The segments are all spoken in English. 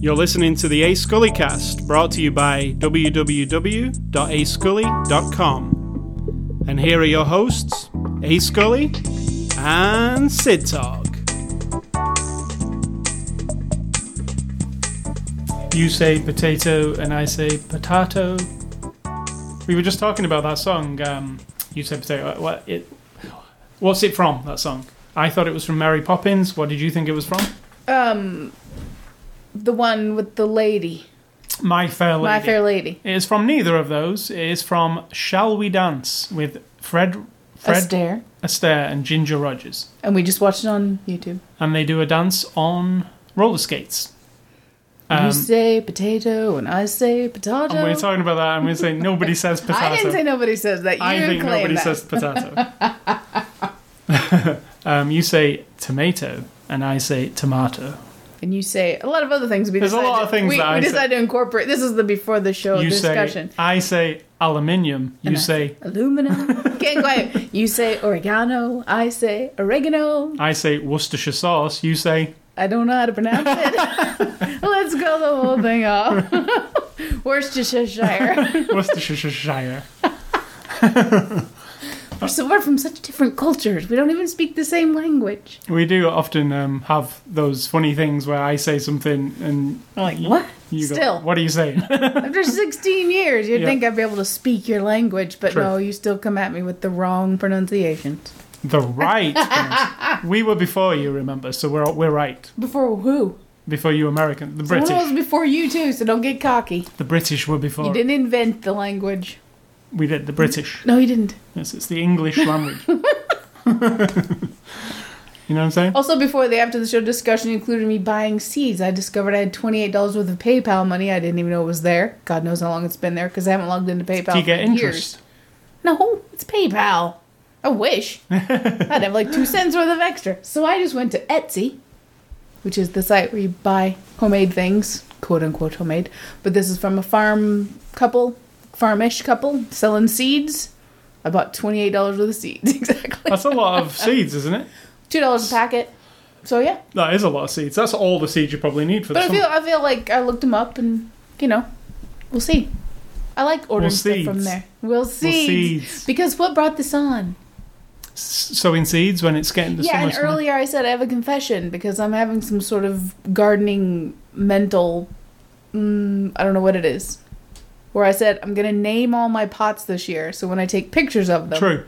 You're listening to the A Scully cast, brought to you by www.ascully.com. And here are your hosts, A Scully and Sid Talk. You say potato and I say potato. We were just talking about that song. Um, you say potato. What it? What's it from? That song. I thought it was from Mary Poppins. What did you think it was from? Um, the one with the lady, My Fair Lady. My Fair Lady, It is from neither of those. It is from Shall We Dance with Fred, Fred Astaire, Astaire and Ginger Rogers. and we just watched it on YouTube. And they do a dance on roller skates. Um, you say potato, and I say potato. and we're talking about that, and we're saying nobody says potato. I didn't say nobody says that. You I think nobody that. says potato. um, you say tomato, and I say tomato. And you say a lot of other things. We There's a lot of things we, that we decided to incorporate. This is the before the show you discussion. say I say aluminium. You And I- say Aluminum. Getting quiet. You say oregano. I say oregano. I say Worcestershire sauce. You say I don't know how to pronounce it. Let's go the whole thing off. Worcestershire. Worcestershire. We're, so, we're from such different cultures. We don't even speak the same language. We do often um, have those funny things where I say something and I'm like, what? you go, Still. "What are you saying?" After 16 years, you'd Yeah. think I'd be able to speak your language, but True. no, you still come at me with the wrong pronunciations. the right. we were before you, remember? So we're we're right Before who? before you American. The Someone British. was before you too, so don't get cocky. The British were before. You didn't invent the language. We did the British. No, you didn't. Yes, it's the English language. you know what I'm saying? Also, before the after the show discussion included me buying seeds, I discovered I had twenty eight dollars worth of PayPal money. I didn't even know it was there. God knows how long it's been there because I haven't logged into PayPal Do you get for years. interest? No, it's PayPal. I wish I'd have like two cents worth of extra. So I just went to Etsy, which is the site where you buy homemade things, quote unquote homemade. But this is from a farm couple, farmish couple selling seeds. I bought twenty eight dollars worth of seeds exactly. That's a lot of seeds, isn't it? Two dollars a packet. So yeah. That is a lot of seeds. That's all the seeds you probably need for the But I summer. feel I feel like I looked them up and you know, we'll see. I like ordering stuff from there. We'll see. seeds. Because what brought this on? Sowing seeds when it's getting yeah, summer. and summer. earlier I said I have a confession because I'm having some sort of gardening mental. Mm, I don't know what it is. Where I said I'm gonna name all my pots this year, so when I take pictures of them, True.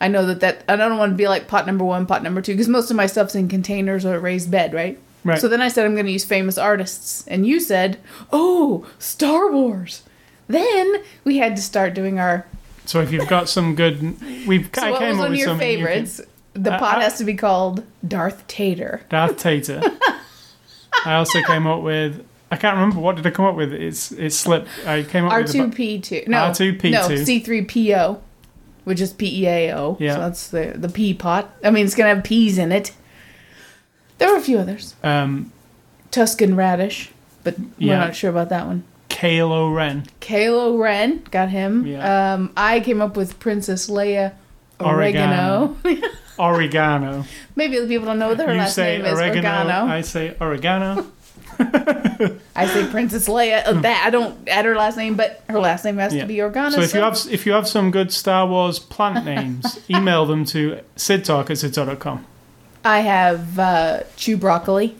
I know that that I don't want to be like pot number one, pot number two, because most of my stuff's in containers or a raised bed, right? Right. So then I said I'm going to use famous artists, and you said, "Oh, Star Wars." Then we had to start doing our. So if you've got some good, we've So I what came was up one of with your some. you can- favorites? The Uh, pot I- has to be called Darth Tater. Darth Tater. I also came up with. I can't remember what did I come up with. It's it's slipped. I came up with R two P two. No, R2P2. No, C three P O, which is P E A O. Yeah. So that's the the pea pot. I mean, it's gonna have peas in it. There were a few others. um, Tuscan radish, but Yeah. we're not sure about that one. Kalo Ren. Kylo Ren, got him. Yeah. Um, I came up with Princess Leia oregano. Oregano. Maybe the people don't know what her you last say name is. oregano. Organo. I say oregano. I say Princess Leia. Uh, that I don't add her last name, but her last name has Yeah. to be Organa. So if you have if you have some good Star Wars plant names, email them to sidtalk at sidtalk.com. I have uh, Chew Broccoli,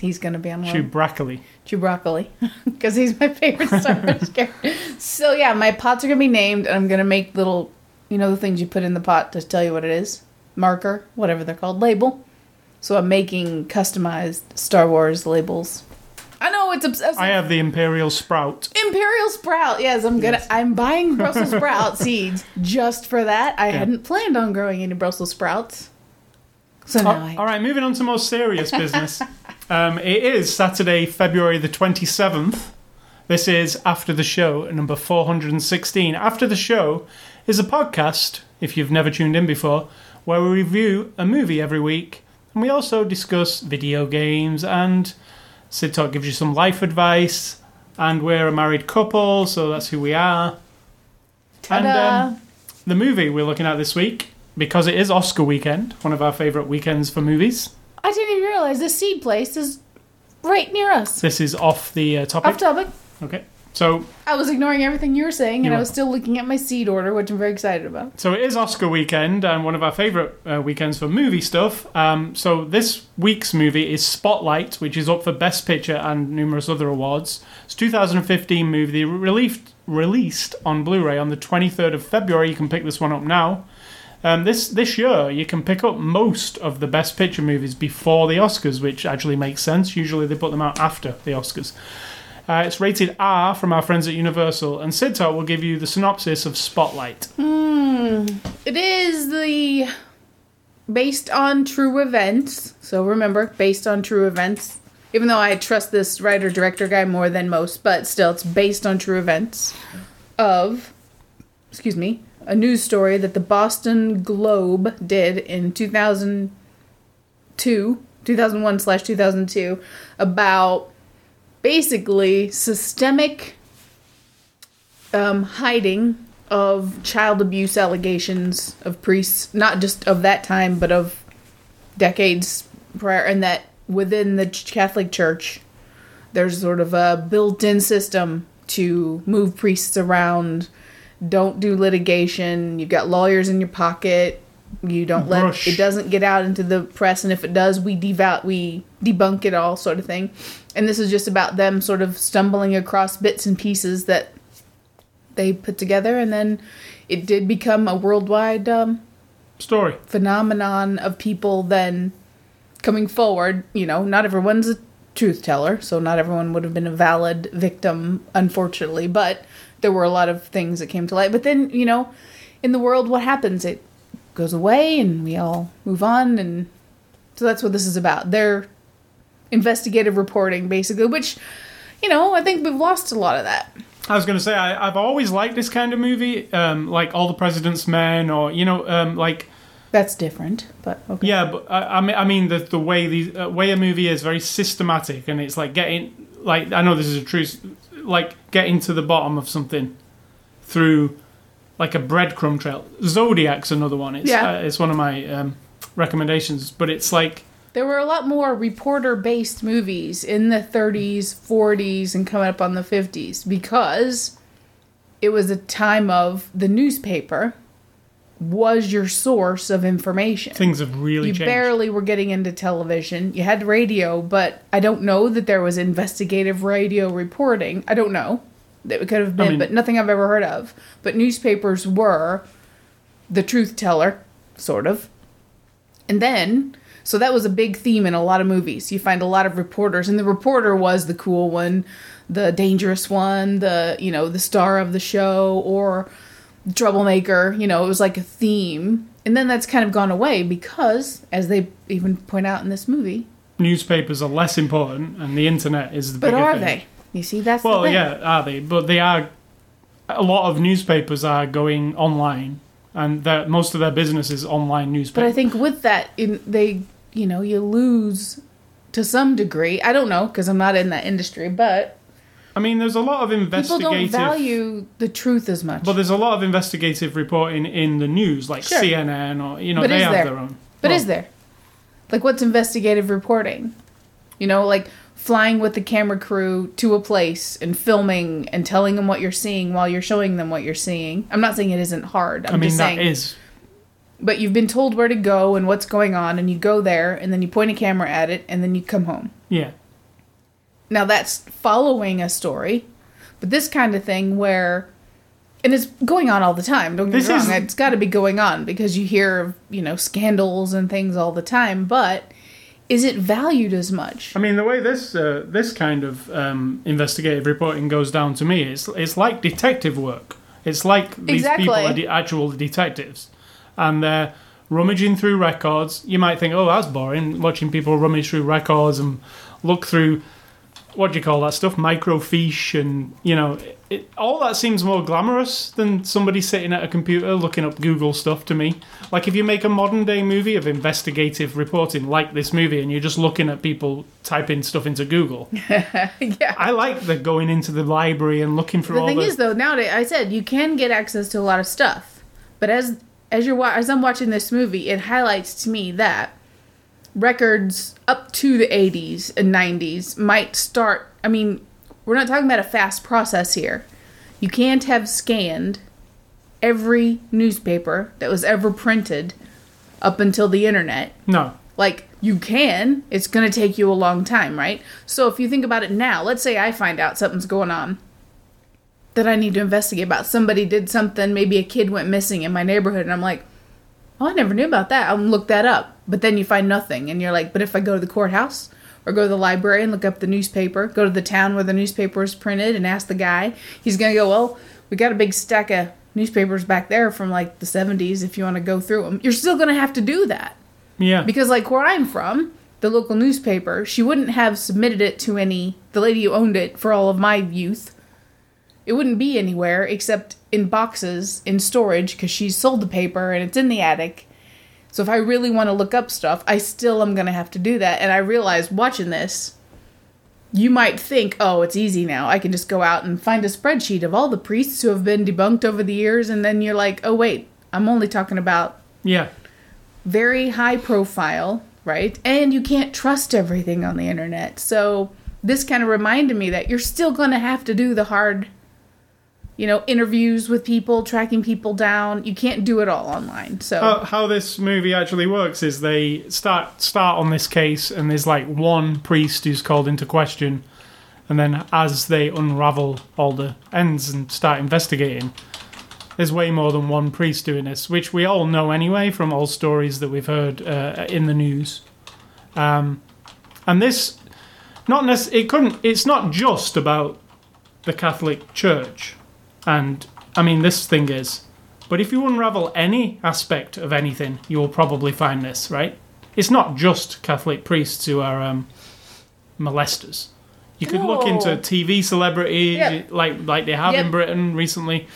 he's going to be on one. Chew broccoli. Chew Broccoli, because he's my favorite Star Wars character. So yeah, my pots are going to be named, and I'm going to make little, you know, the things you put in the pot to tell you what it is, marker, whatever they're called, label. So I'm making customized Star Wars labels. I know it's obsessive. I have the Imperial Sprout. Imperial sprout. Yes, I'm gonna. Yes. I'm buying Brussels sprout seeds just for that. I Yeah. hadn't planned on growing any Brussels sprouts. So now I. Oh, all right, moving on to more serious business. um, it is Saturday, February the 27th. This is After the Show, number 416. After the Show is a podcast, if you've never tuned in before, where we review a movie every week. And we also discuss video games, and Sid Talk gives you some life advice. And we're a married couple, so that's who we are. And Ta-da. um, the movie we're looking at this week because it is Oscar weekend, one of our favourite weekends for movies. I didn't even realize the seed place is right near us. This is off the uh, topic. Off topic. Okay. So, I was ignoring everything you were saying, and I was still looking at my seed order, which I'm very excited about. so it is Oscar weekend and one of our favourite uh, weekends for movie stuff. Um, so this week's movie is Spotlight, which is up for Best Picture and numerous other awards. It's a 2015 movie released released on Blu-ray on the 23rd of February. You can pick this one up now. Um, this this year, you can pick up most of the Best Picture movies before the Oscars, which actually makes sense. Usually, they put them out after the Oscars. Uh, it's rated R from our friends at Universal, and Sid Talk will give you the synopsis of Spotlight. It is the based on true events. So remember, based on true events. Even though I trust this writer director guy more than most, but still, it's based on true events of, excuse me, a news story that the Boston Globe did in 2002, 2001 slash 2002, about basically systemic um, hiding of child abuse allegations of priests, not just of that time, but of decades prior, and that within the Catholic Church, there's sort of a built in system to move priests around, don't do litigation, you've got lawyers in your pocket. You don't let it doesn't get out into the press, and if it does, we devout we debunk it all, sort of thing. And this is just about them sort of stumbling across bits and pieces that they put together, and then it did become a worldwide um, Story. phenomenon of people then coming forward. You know, not everyone's a truth teller, so not everyone would have been a valid victim, unfortunately, but there were a lot of things that came to light. But then, you know, in the world, what happens? It goes away, and we all move on, and so that's what this is about. Their investigative reporting, basically, which, you know, I think we've lost a lot of that. I was going to say I, I've always liked this kind of movie, um, like All the President's Men, or you know, um, like That's different, but okay. yeah, but I, I mean, I mean the the way the uh, way a movie is very systematic, and it's like getting like I know this is a true, like getting to the bottom of something through like a breadcrumb trail. Zodiac's another one. It's Yeah. uh, it's one of my um, recommendations, but it's like There were a lot more reporter based movies in the 30s, 40s, and coming up on the 50s because it was a time of the newspaper was your source of information. things have really You changed. barely were getting into television. You had radio, but I don't know that there was investigative radio reporting. I don't know. That it could have been, mean- but nothing I've ever heard of. But newspapers were the truth teller, sort of. And then, so that was a big theme in a lot of movies. You find a lot of reporters, and the reporter was the cool one, the dangerous one, the, you know, the star of the show, or troublemaker. You know, it was like a theme. And then that's kind of gone away because, as they even point out in this movie, Newspapers are less important, and the internet is the but are thing. they? You see, that's Well, yeah, are they? But they are. A lot of newspapers are going online, and that most of their business is online But. I think with that, in they, you know, you lose to some degree. I don't know because I'm not in that industry, but I mean, there's a lot of investigative. people don't value the truth as much. But there's a lot of investigative reporting in the news, like Sure. CNN or you know But they have there? their own. But Well, is there? Like, what's investigative reporting? You know, like flying with the camera crew to a place and filming and telling them what you're seeing while you're showing them what you're seeing. I'm not saying it isn't hard. I'm I mean, just saying. is But you've been told where to go and what's going on, and you go there, and then you point a camera at it, and then you come home. yeah. Now that's following a story, but this kind of thing where, and it's going on all the time. Don't get This me wrong; is- it's got to be going on because you hear you know scandals and things all the time. But is it valued as much? I mean, the way this uh, this kind of um, investigative reporting goes down to me, it's it's like detective work. It's like these people are de- actual detectives, and they're rummaging through records. You might think, oh, that's boring, watching people rummage through records and look through what do you call that stuff, microfiche, and you know, it, all that seems more glamorous than somebody sitting at a computer looking up Google stuff. To me, like if you make a modern day movie of investigative reporting, like this movie, and you're just looking at people typing stuff into Google, yeah. I like the going into the library and looking through The all thing the. is, though, nowadays I said you can get access to a lot of stuff, but as as you're as I'm watching this movie, it highlights to me that records up to the 80s and 90s might start. I mean, we're not talking about a fast process here. You can't have scanned every newspaper that was ever printed up until the internet. No. Like, you can, it's going to take you a long time, right? So, if you think about it now, let's say I find out something's going on that I need to investigate about. Somebody did something, maybe a kid went missing in my neighborhood, and I'm like, oh, I never knew about that. I'll look that up. But then you find nothing, and you're like, but if I go to the courthouse or go to the library and look up the newspaper, go to the town where the newspaper is printed and ask the guy, he's going to go, well, we got a big stack of newspapers back there from like the 70s if you want to go through them. You're still going to have to do that. Yeah. Because like where I'm from, the local newspaper, she wouldn't have submitted it to any the lady who owned it for all of my youth. It wouldn't be anywhere except in boxes in storage because she sold the paper and it's in the attic. So if I really want to look up stuff, I still am going to have to do that. And I realized watching this, you might think, oh, it's easy now. I can just go out and find a spreadsheet of all the priests who have been debunked over the years. And then you're like, oh, wait, I'm only talking about yeah. very high profile, right? And you can't trust everything on the internet. So this kind of reminded me that you're still going to have to do the hard, you know, interviews with people, tracking people down. You can't do it all online. So How, how this movie actually works is they start start on this case, and there's like one priest who's called into question, and then as they unravel all the ends and start investigating, there's way more than one priest doing this, which we all know anyway from all stories that we've heard uh, in the news. Um, and this, not necess- it couldn't. It's not just about the Catholic Church, and I mean this thing is. But if you unravel any aspect of anything, you will probably find this, right? It's not just Catholic priests who are um, molesters. You could look into TV celebrities, Yep. like like they have in Britain recently.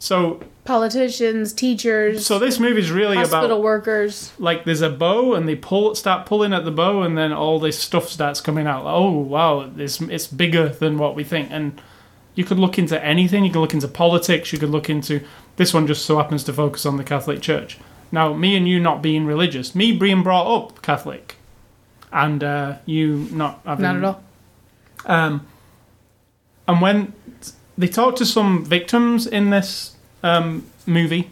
So, politicians, teachers, so this movie is really about. hospital about workers. like there's a bow and they pull start pulling at the bow and then all this stuff starts coming out. Like, oh wow, this it's bigger than what we think. And you could look into anything. You could look into politics. You could look into this one. Just so happens to focus on the Catholic Church. Now, me and you not being religious, me being brought up Catholic, and uh, you not having Not at all. um, and when they talk to some victims in this um, movie,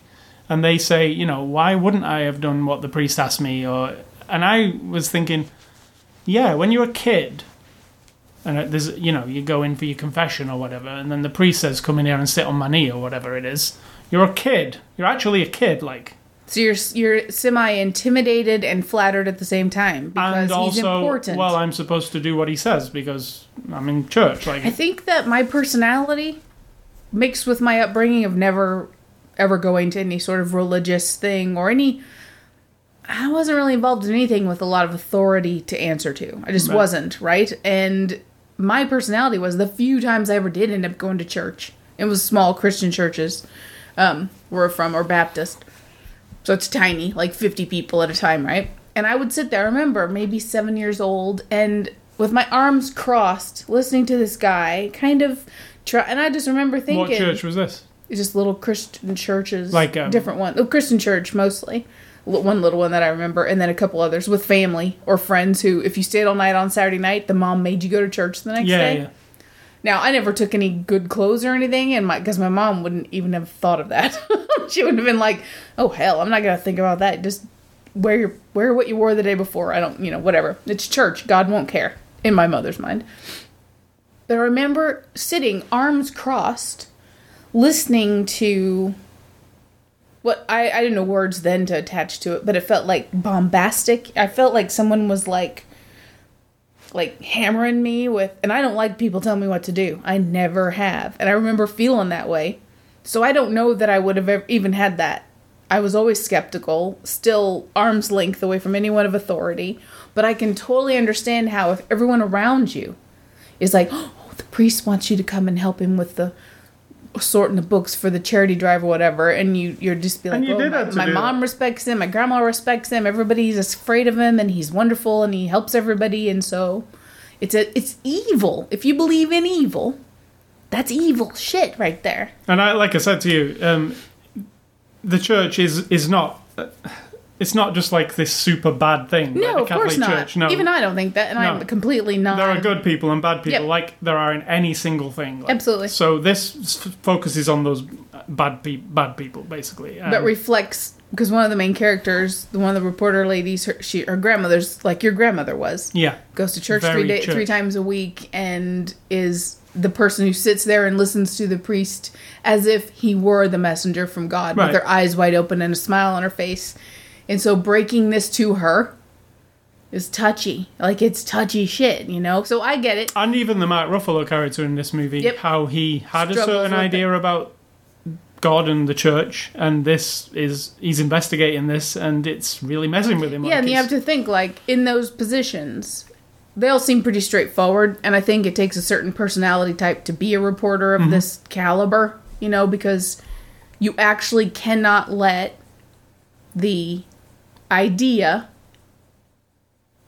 and they say, you know, why wouldn't I have done what the priest asked me? Or and I was thinking, yeah, when you're a kid, and there's, you know, you go in for your confession or whatever, and then the priest says, "Come in here and sit on my knee" or whatever it is. You're a kid. You're actually a kid, like. So you're you're semi intimidated and flattered at the same time because and he's also, important. well, I'm supposed to do what he says because I'm in church. Like, I think that my personality, mixed with my upbringing of never ever going to any sort of religious thing or any. I wasn't really involved in anything with a lot of authority to answer to. I just Right. wasn't, right? And my personality was the few times I ever did end up going to church. It was small Christian churches um, where we're from, or Baptist. So it's tiny, like 50 people at a time, right? And I would sit there, I remember, maybe seven years old, and with my arms crossed, listening to this guy, kind of try. And I just remember thinking, what church was this? it's just little Christian churches, Like, um, different one, oh, Christian church mostly. One little one that I remember, and then a couple others with family or friends who, if you stayed all night on Saturday night, the mom made you go to church the next Yeah, day. yeah. Now, I never took any good clothes or anything, and my because my mom wouldn't even have thought of that. she would have been like, "Oh hell, I'm not gonna think about that. Just wear your wear what you wore the day before. I don't, you know, whatever. It's church. God won't care." In my mother's mind. But I remember sitting, arms crossed, listening to what I, I didn't know words then to attach to it, but it felt like bombastic. I felt like someone was like like hammering me with and I don't like people telling me what to do. I never have. And I remember feeling that way. So I don't know that I would have ever even had that. I was always skeptical, still arm's length away from anyone of authority, but I can totally understand how if everyone around you is like, "Oh, the priest wants you to come and help him with the sorting the books for the charity drive or whatever and you you're just be like oh, my, my mom that. respects him my grandma respects him everybody's afraid of him and he's wonderful and he helps everybody and so it's a it's evil if you believe in evil that's evil shit right there And I, like I said to you, um, the church is is not. Uh, It's not just like this super bad thing. like No, the of course Catholic not. Church. No, Even I don't think that, and No. I'm completely not. there are good people and bad people, Yep. like there are in any single thing. Like, Absolutely. So this f- focuses on those bad pe- bad people, basically. but Um, reflects because one of the main characters, the one of the reporter ladies, her, she her grandmother's like your grandmother was, yeah, goes to church Very three day, church. three times a week and is the person who sits there and listens to the priest as if he were the messenger from God Right. with her eyes wide open and a smile on her face. And so breaking this to her is touchy. Like it's touchy shit, you know? So I get it. and even the Mark Ruffalo character in this movie, Yep. how he had a certain idea about God and the church, and this is he's investigating this, and it's really messing with him. Yeah, like and you have to think like in those positions, they all seem pretty straightforward, and I think it takes a certain personality type to be a reporter Mm-hmm. of this caliber, you know, because you actually cannot let the idea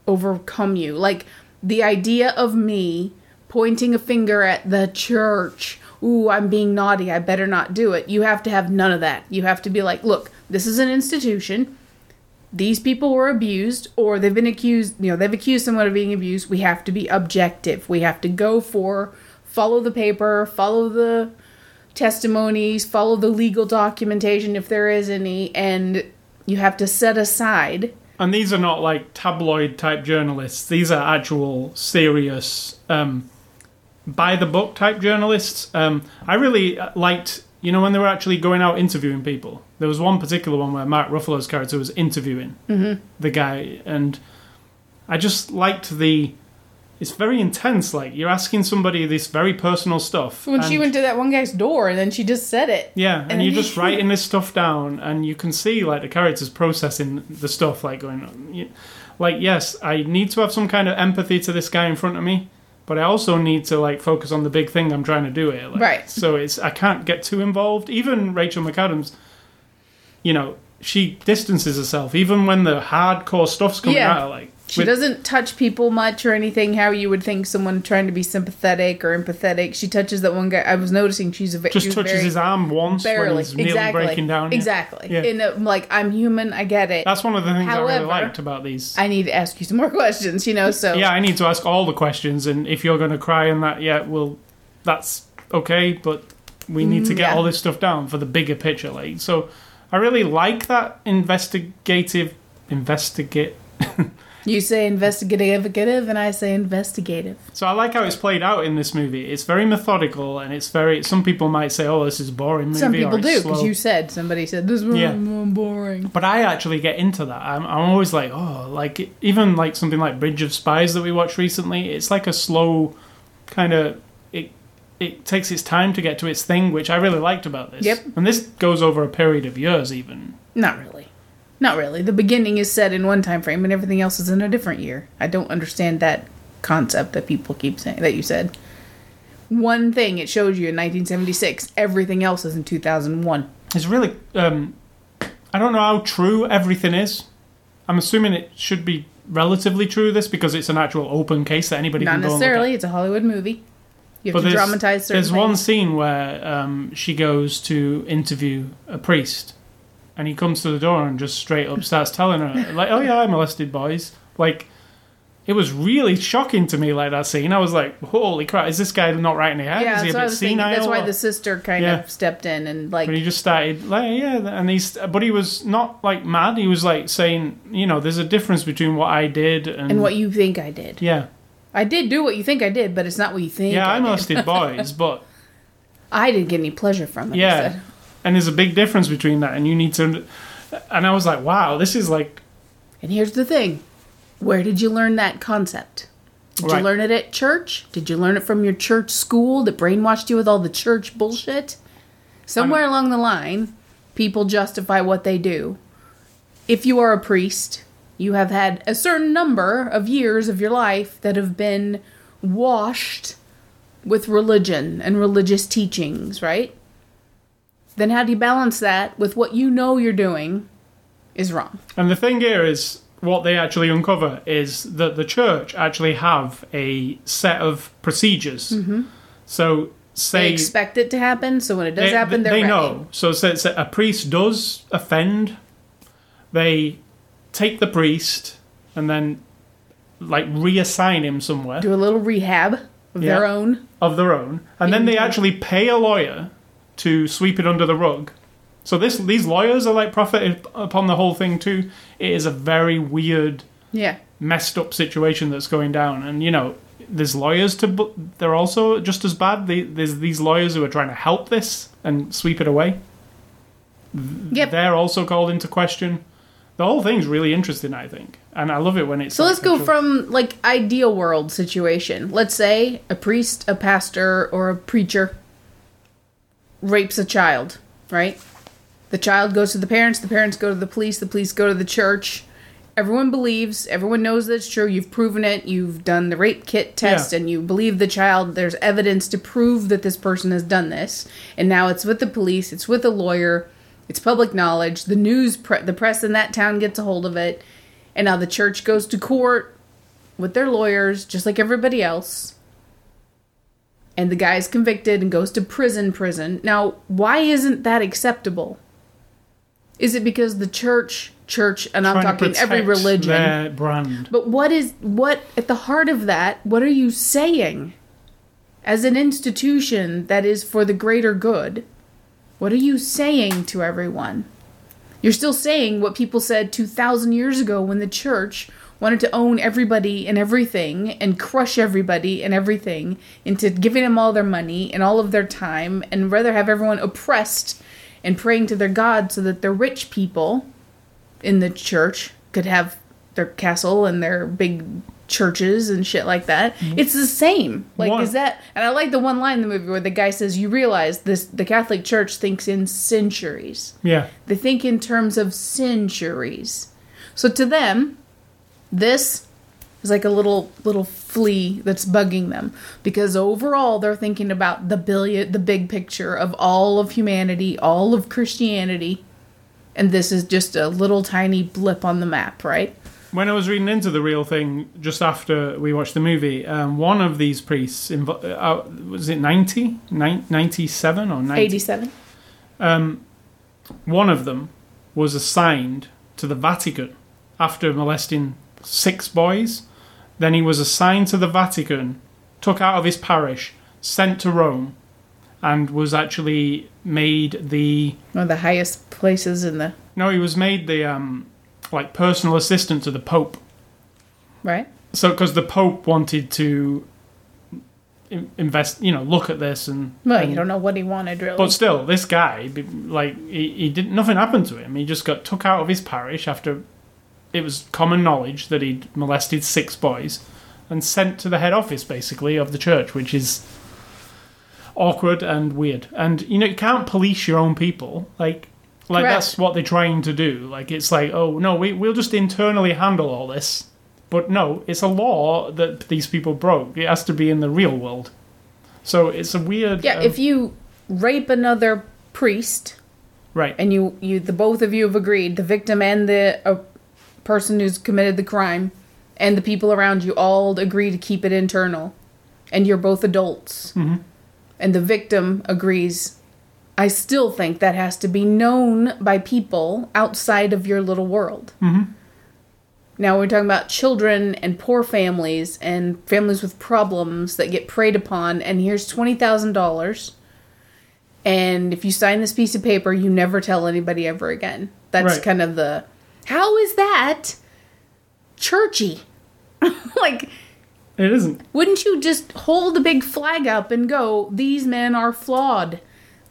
overcome you. Like the idea of me pointing a finger at the church. Ooh, I'm being naughty. I better not do it. You have to have none of that. You have to be like, look, this is an institution these people were abused or they've been accused you know they've accused someone of being abused we have to be objective we have to go for follow the paper follow the testimonies follow the legal documentation if there is any and you have to set aside And these are not like tabloid type journalists. These are actual serious, um, by the book type journalists. Um, I really uh, liked, you know, when they were actually going out interviewing people. There was one particular one where Mark Ruffalo's character was interviewing the guy, and I just liked the. It's very intense. Like you're asking somebody this very personal stuff. when she went to that one guy's door and then she just said it yeah, and, And you're just writing this stuff down, and you can see like the characters processing the stuff, like going, like yes, I need to have some kind of empathy to this guy in front of me, but I also need to like focus on the big thing I'm trying to do here. Like, Right. So it's I can't get too involved. Even Rachel McAdams, you know, she distances herself even when the hardcore stuff's coming Yeah. her. Like she with- doesn't touch people much or anything how you would think someone trying to be sympathetic or empathetic she touches that one guy i was noticing she's a just touches very, his arm once when barely he's nearly exactly breaking down. yeah. exactly Yeah. and uh, like i'm human i get it That's one of the things I really liked about these. I need to ask you some more questions, you know, so yeah, I need to ask all the questions, and if you're going to cry and that, yeah, well, that's okay, but we need to get Yeah. all this stuff down for the bigger picture. Like, so I really like that investigative, investigate. you say investigative and I say investigative. So I like how it's played out in this movie. It's very methodical, and it's very. Some people might say, "Oh, this is a boring movie." Some people do, because you said, somebody said, this was Yeah. boring. But I actually get into that. I'm, I'm always like, oh, like even like something like Bridge of Spies that we watched recently. It's like a slow kind of. It it takes its time to get to its thing, which I really liked about this. Yep. And this goes over a period of years, even. Not really. Not really. The beginning is set in one time frame and everything else is in a different year. I don't understand that concept that people keep saying, that you said. One thing it shows you in 1976, everything else is in 2001. It's really. Um, I don't know how true everything is. I'm assuming it should be relatively true. This because it's an actual open case that anybody Not can go and look at. necessarily, it's a Hollywood movie. You have But to dramatize certain there's one scene where um, she goes to interview a priest, and he comes to the door and just straight up starts telling her, like, "Oh yeah, I molested boys." Like, it was really shocking to me, like that scene. I was like, "Holy crap! Is this guy not right in the head? Yeah, is he that's a bit senile?" That's why the sister kind Yeah. of stepped in and like But he just started like yeah, and he's but he was not like mad. He was like saying, you know, there's a difference between what I did and, and what you think I did. Yeah, I did do what you think I did, but it's not what you think. yeah, I I, molested boys, but I didn't get any pleasure from it. Yeah. And there's a big difference between that, and you need to. And I was like, wow, this is like And here's the thing: where did you learn that concept? Did Right. you learn it at church? Did you learn it from your church school that brainwashed you with all the church bullshit? Somewhere along the line, people justify what they do. If you are a priest, you have had a certain number of years of your life that have been washed with religion and religious teachings, right? Then how do you balance that with what you know you're doing is wrong? And the thing here is, what they actually uncover is that the church actually have a set of procedures. Mm-hmm. So say they expect it to happen, so when it does they, happen, they're they ready. know. So say, a priest does offend, they take the priest and then like reassign him somewhere Do a little rehab of Yeah. their own. of their own, and then they actually pay a lawyer to sweep it under the rug. So this these lawyers are like profited upon the whole thing too. It is a very weird, Yeah. messed up situation that's going down, and you know. There's lawyers to, they're also just as bad. They, there's these lawyers who are trying to help this and sweep it away. Yep. they're also called into question. The whole thing's really interesting, I think, and I love it when it's. So like let's go from like ideal world situation. Let's say a priest, a pastor, or a preacher rapes a child, right? The child goes to the parents, the parents go to the police, the police go to the church. Everyone believes, everyone knows that it's true. You've proven it. You've done the rape kit test Yeah. and you believe the child. There's evidence to prove that this person has done this. And now it's with the police, it's with a lawyer, it's public knowledge. The news, pre- the press in that town gets a hold of it. And now the church goes to court with their lawyers, just like everybody else. And the guy's convicted and goes to prison, prison. Now, why isn't that acceptable? Is it because the church, church, and I'm talking every religion, brand. but what is what at the heart of that? What are you saying? As an institution that is for the greater good, what are you saying to everyone? You're still saying what people said 2000 years ago when the church wanted to own everybody and everything and crush everybody and everything into giving them all their money and all of their time and rather have everyone oppressed and praying to their god so that the rich people in the church could have their castle and their big churches and shit like that. Mm-hmm. It's the same. Like One- is that and I like the one line in the movie where the guy says you realize this the Catholic Church thinks in centuries. Yeah, They think in terms of centuries. So to them, this is like a little little flea that's bugging them because overall they're thinking about the billion the big picture of all of humanity, all of Christianity. And this is just a little tiny blip on the map, right? when I was reading into the real thing just after we watched the movie, um, one of these priests invo- uh, was it 90? Nin- 97 or 90? 87. One of them was assigned to the Vatican after molesting six boys. Then he was assigned to the Vatican, took out of his parish, sent to Rome, and was actually made the One of the highest places in the no, he was made the um, like personal assistant to the Pope. right? So because the Pope wanted to invest, you know, look at this and Well, and- you don't know what he wanted really. But still, this guy, like, he, he didn't nothing happened to him. He just got took out of his parish after it was common knowledge that he'd molested six boys and sent to the head office, basically, of the church, which is awkward and weird. And you know, you can't police your own people. Like, like Correct. that's what they're trying to do. Like, it's like, oh no, we we'll just internally handle all this. But no, it's a law that these people broke. It has to be in the real world. So it's a weird. yeah, um, if you rape another priest right. and you you the both of you have agreed the victim and the uh, person who's committed the crime and the people around you all agree to keep it internal and you're both adults Mhm. and the victim agrees i still think that has to be known by people outside of your little world Mhm. now we're talking about children and poor families and families with problems that get preyed upon and here's $20000 and if you sign this piece of paper, you never tell anybody ever again. That's Right. kind of the. How is that churchy? like, It isn't. wouldn't you just hold a big flag up and go, these men are flawed?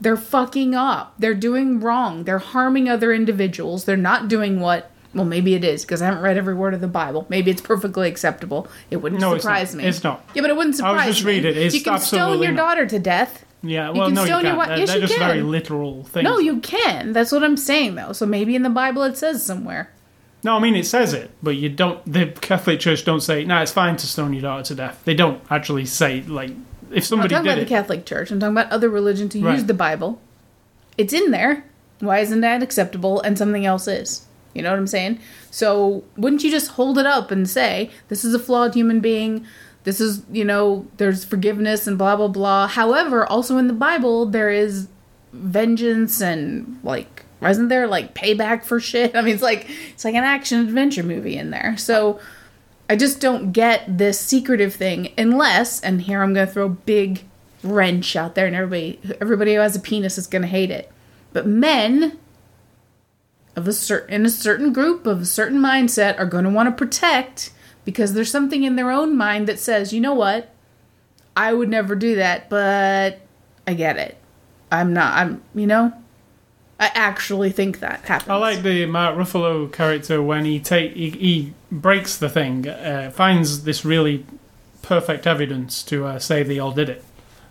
They're fucking up. They're doing wrong. They're harming other individuals. They're not doing what. Well, maybe it is because I haven't read every word of the Bible. Maybe it's perfectly acceptable. It wouldn't No, it's surprise not. me. It's not. Yeah, but it wouldn't surprise me. I was just me. reading it. It's you can stone your not. daughter to death. Yeah, well, can no, you your can't. wa- They're, yes, they're just very literal things. No, you can. That's what I'm saying, though. So maybe in the Bible it says somewhere. No, I mean it says it, but you don't. The Catholic Church don't say, "No, it's fine to stone your daughter to death." They don't actually say like if somebody. I'm talking about it. the Catholic Church. I'm talking about other religions who Right. use the Bible. It's in there. Why isn't that acceptable and something else is? You know what I'm saying? So wouldn't you just hold it up and say, this is a flawed human being. This is, you know, there's forgiveness and blah blah blah. However, also in the Bible there is vengeance and like wasn't there like payback for shit? I mean, it's like it's like an action adventure movie in there. So I just don't get this secretive thing unless, and here I'm gonna throw a big wrench out there, and everybody everybody who has a penis is gonna hate it. But men of a certain in a certain group of a certain mindset are going to want to protect because there's something in their own mind that says, you know what, I would never do that, but I get it. I'm not. I'm. You know. I actually think that happens. I like the Mark Ruffalo character when he take he, he breaks the thing, uh, finds this really perfect evidence to uh, say they all did it,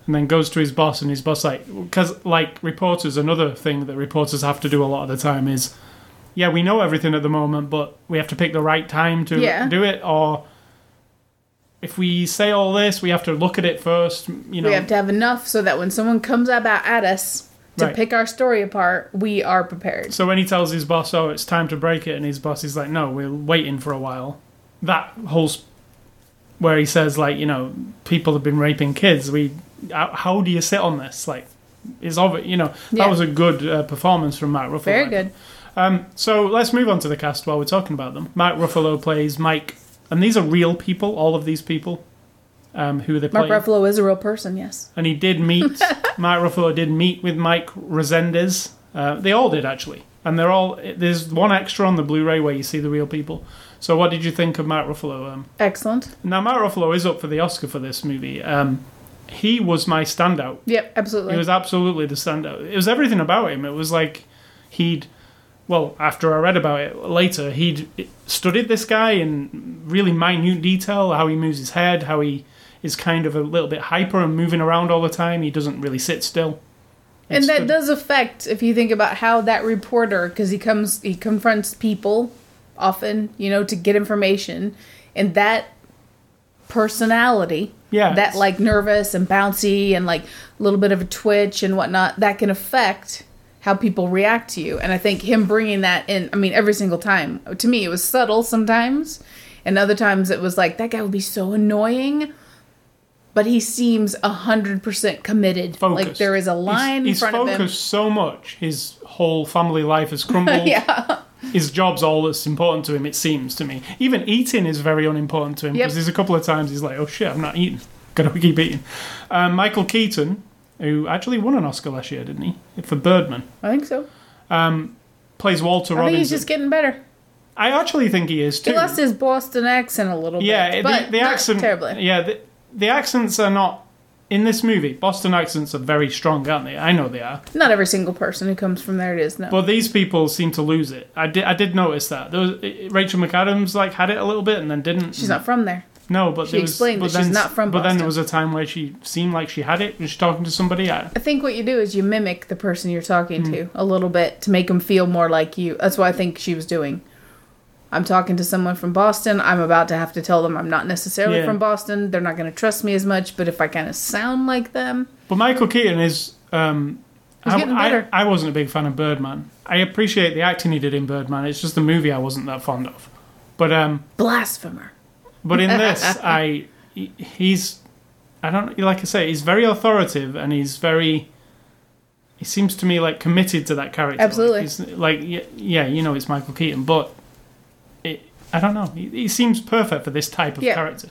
and then goes to his boss, and his boss like because like reporters, another thing that reporters have to do a lot of the time is, yeah, we know everything at the moment, but we have to pick the right time to Yeah. do it, or if we say all this, we have to look at it first. You know, we have to have enough so that when someone comes about at us to Right. pick our story apart, we are prepared. So when he tells his boss, "Oh, it's time to break it," and his boss is like, "No, we're waiting for a while," that whole sp- where he says, like, you know, people have been raping kids. We, how, how do you sit on this? Like, is of it, you know, Yeah. that was a good uh, performance from Mark Ruffalo. Very good. Um, so let's move on to the cast while we're talking about them. Mark Ruffalo plays Mike, and these are real people. All of these people, um, who are they. Mark Ruffalo is a real person. Yes. and he did meet Mark Ruffalo did meet with Mike Rezendes. Uh, they all did actually, and they're all. There's one extra on the Blu-ray where you see the real people. So, what did you think of Mark Ruffalo? Um, Excellent. now, Mark Ruffalo is up for the Oscar for this movie. Um, he was my standout. Yep. Absolutely. He was absolutely the standout. It was everything about him. It was like he'd, well, after I read about it later, he'd studied this guy in really minute detail how he moves his head, how he is kind of a little bit hyper and moving around all the time. He doesn't really sit still. and that good. does affect if you think about how that reporter because he comes he confronts people often you know to get information and that personality Yeah, that like nervous and bouncy and like a little bit of a twitch and whatnot that can affect how people react to you and i think him bringing that in i mean every single time to me it was subtle sometimes and other times it was like that guy would be so annoying but he seems a hundred percent committed focused. like there is a line He's, in he's front focused of him so much. His whole family life has crumbled. yeah His job's all that's important to him. It seems to me. Even eating is very unimportant to him Yep. because there's a couple of times he's like, "Oh shit, I'm not eating. Gotta keep eating." Um, Michael Keaton, who actually won an Oscar last year, didn't he? For Birdman, i think so um, plays Walter i think he's just getting better I actually think he is too. he lost his boston accent a little yeah, bit the, but the not accent. terribly Yeah, the, the accents are not in this movie. Boston accents are very strong, aren't they? I know they are. not every single person who comes from there it is no But these people seem to lose it. I did. I did notice that. There was, Rachel McAdams like had it a little bit and then didn't. she's not from there No, but She was, explained but that she's then, not from But then there was a time where she seemed like she had it. Was she talking to somebody? I, I think what you do is you mimic the person you're talking Hmm. to a little bit to make them feel more like you. That's what I think she was doing. I'm talking to someone from Boston. I'm about to have to tell them I'm not necessarily Yeah. from Boston. They're not going to trust me as much, but if I kind of sound like them, but Michael Keaton is. Um, I, I- I wasn't a big fan of Birdman. I appreciate the acting he did in Birdman. It's just the movie I wasn't that fond of. But um, blasphemer. But in this, I he- he's I don't like I say he's very authoritative and he's very. He seems to me like committed to that character. Absolutely. Like, he's, like yeah, yeah, you know, it's Michael Keaton, but it, I don't know. He, he seems perfect for this type of Yeah. character.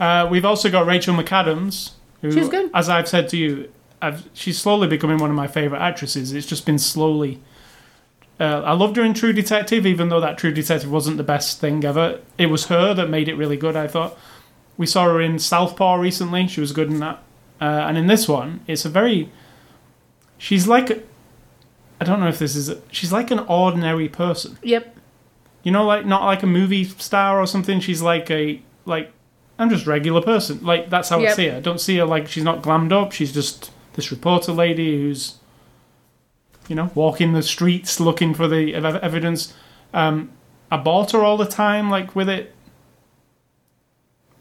Uh, we've also got Rachel McAdams, who, She's good. as I've said to you, I've, she's slowly becoming one of my favorite actresses. It's just been slowly. Uh, I loved her in True Detective, even though that True Detective wasn't the best thing ever. It was her that made it really good. I thought. We saw her in Southpaw recently. She was good in that. Uh, and in this one, it's a very. She's like. I don't know if this is. She's like an ordinary person. Yep. You know, like not like a movie star or something. She's like a like. I'm just a regular person. Like that's how I see her. I don't see her like she's not glammed up. She's just this reporter lady who's. You know, walking the streets looking for the evidence. Um, I bought her all the time, like with it.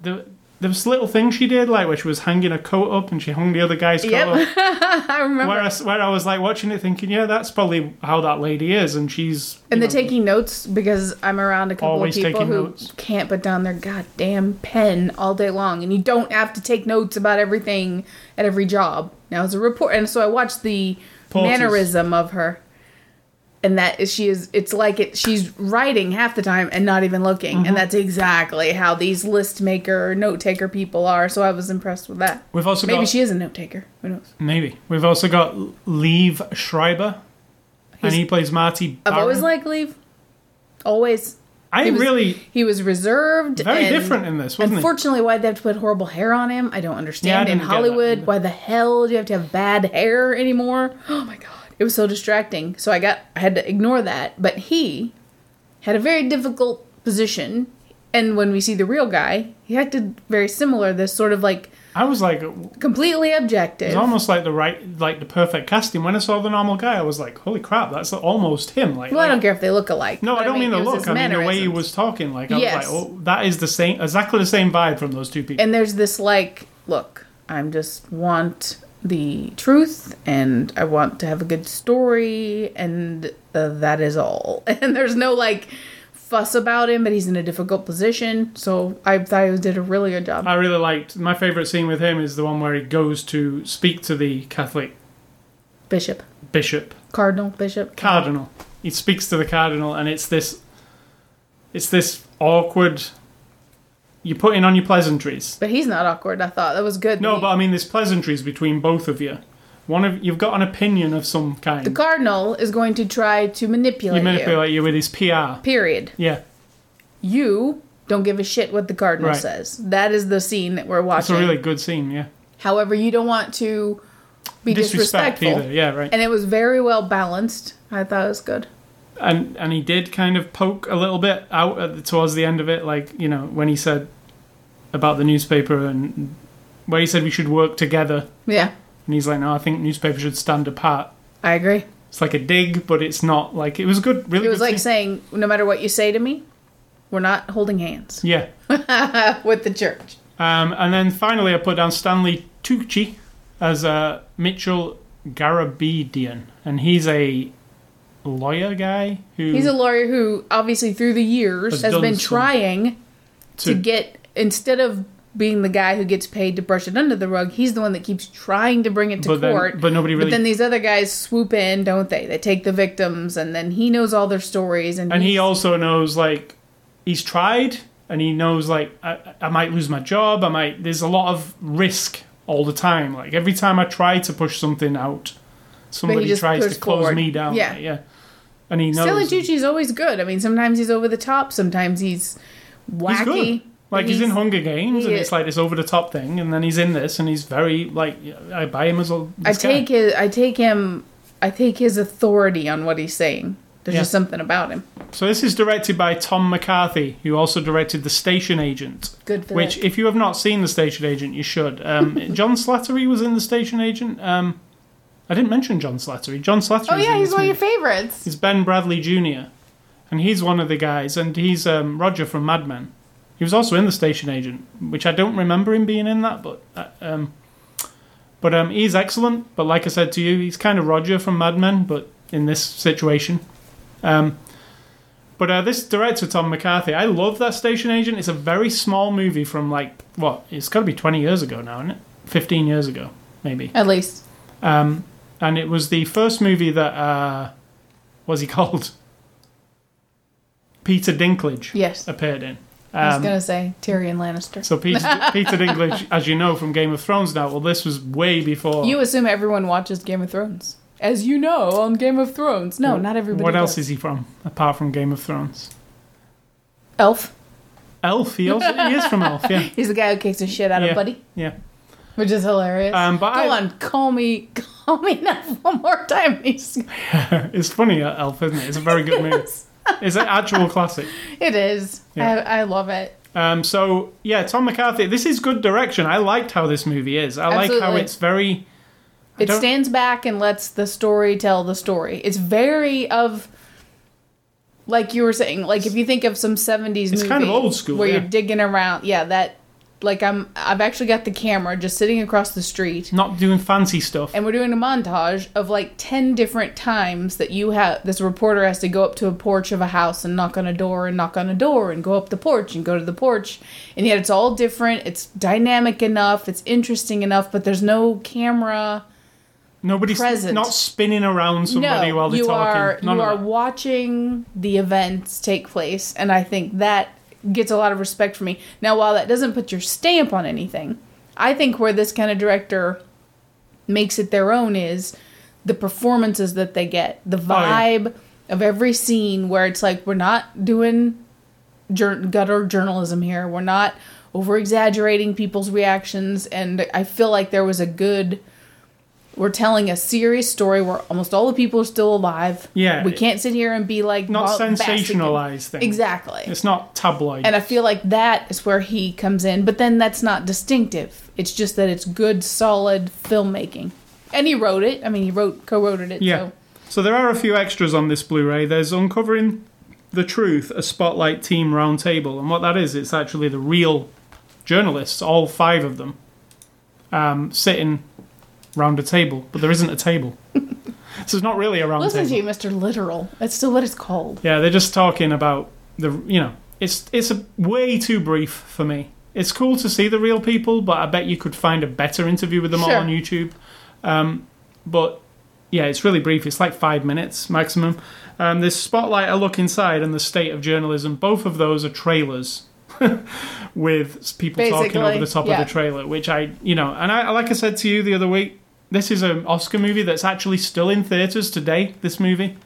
The there was little things she did, like where she was hanging a coat up and she hung the other guy's coat Yep. up. I remember. Where I, where I was like watching it, thinking, yeah, that's probably how that lady is, and she's and they're know, taking notes because I'm around a couple of people who notes. can't put down their goddamn pen all day long, and you don't have to take notes about everything at every job. Now it's a report, and so I watched the Porters. mannerism of her, and that is she is. It's like it. She's writing half the time and not even looking, Mm-hmm. and that's exactly how these list maker, note taker people are. So I was impressed with that. We've also Maybe got she is a note taker. Who knows? maybe we've also got Liev Schreiber, and he plays Marty. I've always liked Liev. Always. I he was- really He was reserved. very different in this, wasn't Unfortunately, why'd they have to put horrible hair on him? I don't Yeah, I understand. In Hollywood, why the hell do you have to have bad hair anymore? Oh my god. It was so distracting. So I got I had to ignore that. But he had a very difficult position. And when we see the real guy, he acted very similar. This sort of like? I was like, completely objective. was almost like the right, like the perfect casting. When I saw the normal guy, I was like, holy crap, that's almost him. Like, well, I don't care if they look alike. No, I don't mean, it the look. I mean the way he was talking. Like I Yes. was like, oh, that is the same, exactly the same vibe from those two people. and there's this like look i'm just want the truth and i want to have a good story and uh, that is all and there's no like fuss about him but he's in a difficult position so i thought he did a really good job I really liked. My favorite scene with him is the one where he goes to speak to the Catholic bishop bishop, cardinal bishop cardinal. He speaks to the cardinal, and it's this, it's this awkward. You're putting on your pleasantries. but he's not awkward i thought that was good No, but I mean, there's pleasantries between both of you. One of you've got an opinion of some kind. the cardinal is going to try to manipulate, you. manipulate you with his PR. period Yeah, you don't give a shit what the cardinal Right. says that is the scene that we're watching. it's a really good scene. Yeah, However, you don't want to be disrespect disrespectful. either. Yeah, right. And it was very well balanced. I thought it was good. and and he did kind of poke a little bit out at the, towards the end of it, like you know when he said about the newspaper and where he said we should work together, Yeah, and he's like, no, I think newspapers should stand apart. I agree. It's like a dig, but it's not like it was good. Really, It was good like scene. saying, no matter what you say to me, we're not holding hands yeah. with the church. Um, and then finally, I put down Stanley Tucci as uh, Mitchell Garabedian, and he's a lawyer guy who He's a lawyer who, obviously, through the years, Has has, been trying to, to get, instead of being the guy who gets paid to brush it under the rug, he's the one that keeps trying to bring it to but then, court. but nobody really But then these other guys swoop in, don't they? They take the victims, and then he knows all their stories, and, and he also knows like he's tried and he knows like I, I might lose my job i might there's a lot of risk all the time like every time i try to push something out somebody tries to close forward. me down Yeah. yeah and he knows Stanley Tucci's always good. I mean, sometimes he's over the top, sometimes he's wacky. he's like he's, in Hunger Games, and it's like this over the top thing, and then he's in this, and he's very like I buy him as a. I this guy. take his, I take him, I take his authority on what he's saying. There's Yeah. just something about him. So this is directed by Tom McCarthy, who also directed The Station Agent. Good for Which, that. if you have not seen The Station Agent, you should. Um, John Slattery was in The Station Agent. Um, I didn't mention John Slattery. John Slattery. Oh yeah, he's one of your favorites. He's Ben Bradlee Jr. And he's one of the guys, and he's um, Roger from Mad Men. He was also in The Station Agent, which I don't remember him being in that, but uh, um, but um, he's excellent. But like I said to you, he's kind of Roger from Mad Men, but in this situation. Um, but uh, this director Tom McCarthy, I love that Station Agent. It's a very small movie from like what? It's got to be twenty years ago now, isn't it? Fifteen years ago, maybe. At least. Um, and it was the first movie that uh, what's he called? Peter Dinklage Yes. appeared in. I was Um, gonna say Tyrion Lannister. so Peter Peter Dinklage, as you know from Game of Thrones now, well, this was way before. You assume everyone watches Game of Thrones. As you know, on Game of Thrones. No, not everybody. What else does. is he from apart from Game of Thrones? Elf. Elf. He also he is from Elf. Yeah, He's the guy who kicks the shit out Yeah. of Buddy, yeah. which is hilarious. Um, but Go I- on, call me, call me now one more time. He's, It's funny, uh, Elf, isn't it? It's a very good movie. It's an actual classic. it is. Yeah. I, I love it. Um, so yeah, Tom McCarthy. This is good direction. I liked how this movie is. I like how it's very. I It don't- stands back and lets the story tell the story. It's very of like you were saying, like if you think of some 70s It's movie kind of old school, where yeah. you're digging around, yeah, that like I'm I've actually got the camera just sitting across the street Not doing fancy stuff. and we're doing a montage of like 10 different times that you have this reporter has to go up to a porch of a house and knock on a door and knock on a door and go up the porch and go to the porch and yet it's all different it's dynamic enough it's interesting enough but there's no camera Nobody's present. not spinning around somebody no while they're you talking. are None you are that. watching the events take place and i think that gets a lot of respect from me. Now while that doesn't put your stamp on anything i think where this kind of director makes it their own is the performances that they get the Oh, yeah. vibe of every scene where it's like we're not doing jour- gutter journalism here. We're not over exaggerating people's reactions. And i feel like there was a good we're telling a serious story where almost all the people are still alive. Yeah. We can't sit here and be like Not ba- basking- sensationalize things. Exactly. It's not tabloid. And I feel like that is where he comes in, but then that's not distinctive. It's just that it's good, solid filmmaking. And he wrote it. I mean, he wrote, co-wrote it. Yeah. So So there are a few extras on this Blu-ray. There's Uncovering the Truth, a Spotlight Team Roundtable, and what that is, it's actually the real journalists, all five of them, um, sitting round a table, but there isn't a table, so it's not really a round listen table. to you, Mr. Literal. That's still what it's called. Yeah, they're just talking about the, you know, it's it's a way too brief for me. It's cool to see the real people, but I bet you could find a better interview with them all on YouTube. Um, but yeah, it's really brief. It's like five minutes maximum. Um, there's Spotlight, A Look Inside, and The State of Journalism. Both of those are trailers with people talking over the top yeah. of the trailer, which I, you know, and I, like I said to you the other week, this is an Oscar movie that's actually still in theaters today. This movie,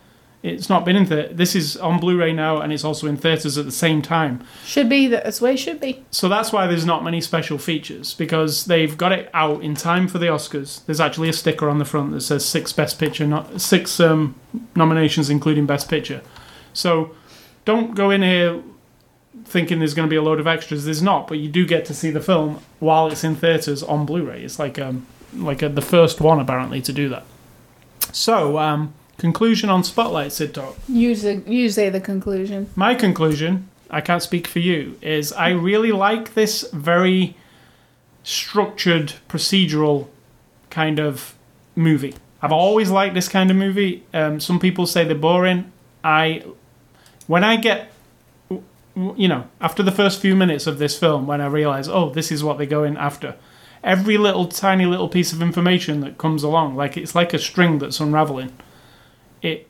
it's not been in theaters. This is on Blu-ray now, and it's also in theaters at the same time. Should be. That's the way it should be. So that's why there's not many special features because they've got it out in time for the Oscars. There's actually a sticker on the front that says six Best Picture, not six um, nominations, including Best Picture. So don't go in here thinking there's going to be a load of extras. There's not, but you do get to see the film while it's in theaters on Blu-ray. It's like um like a, the first one apparently to do that. So um, conclusion on Spotlight, Sid Talk. You say, you say the conclusion. My conclusion, I can't speak for you, is I really like this very structured, procedural kind of movie. I've always liked this kind of movie. Um, some people say they're boring. I, when I get, you know, after the first few minutes of this film, when I realize, oh, this is what they're going after, every little tiny little piece of information that comes along, like it's like a string that's unraveling. It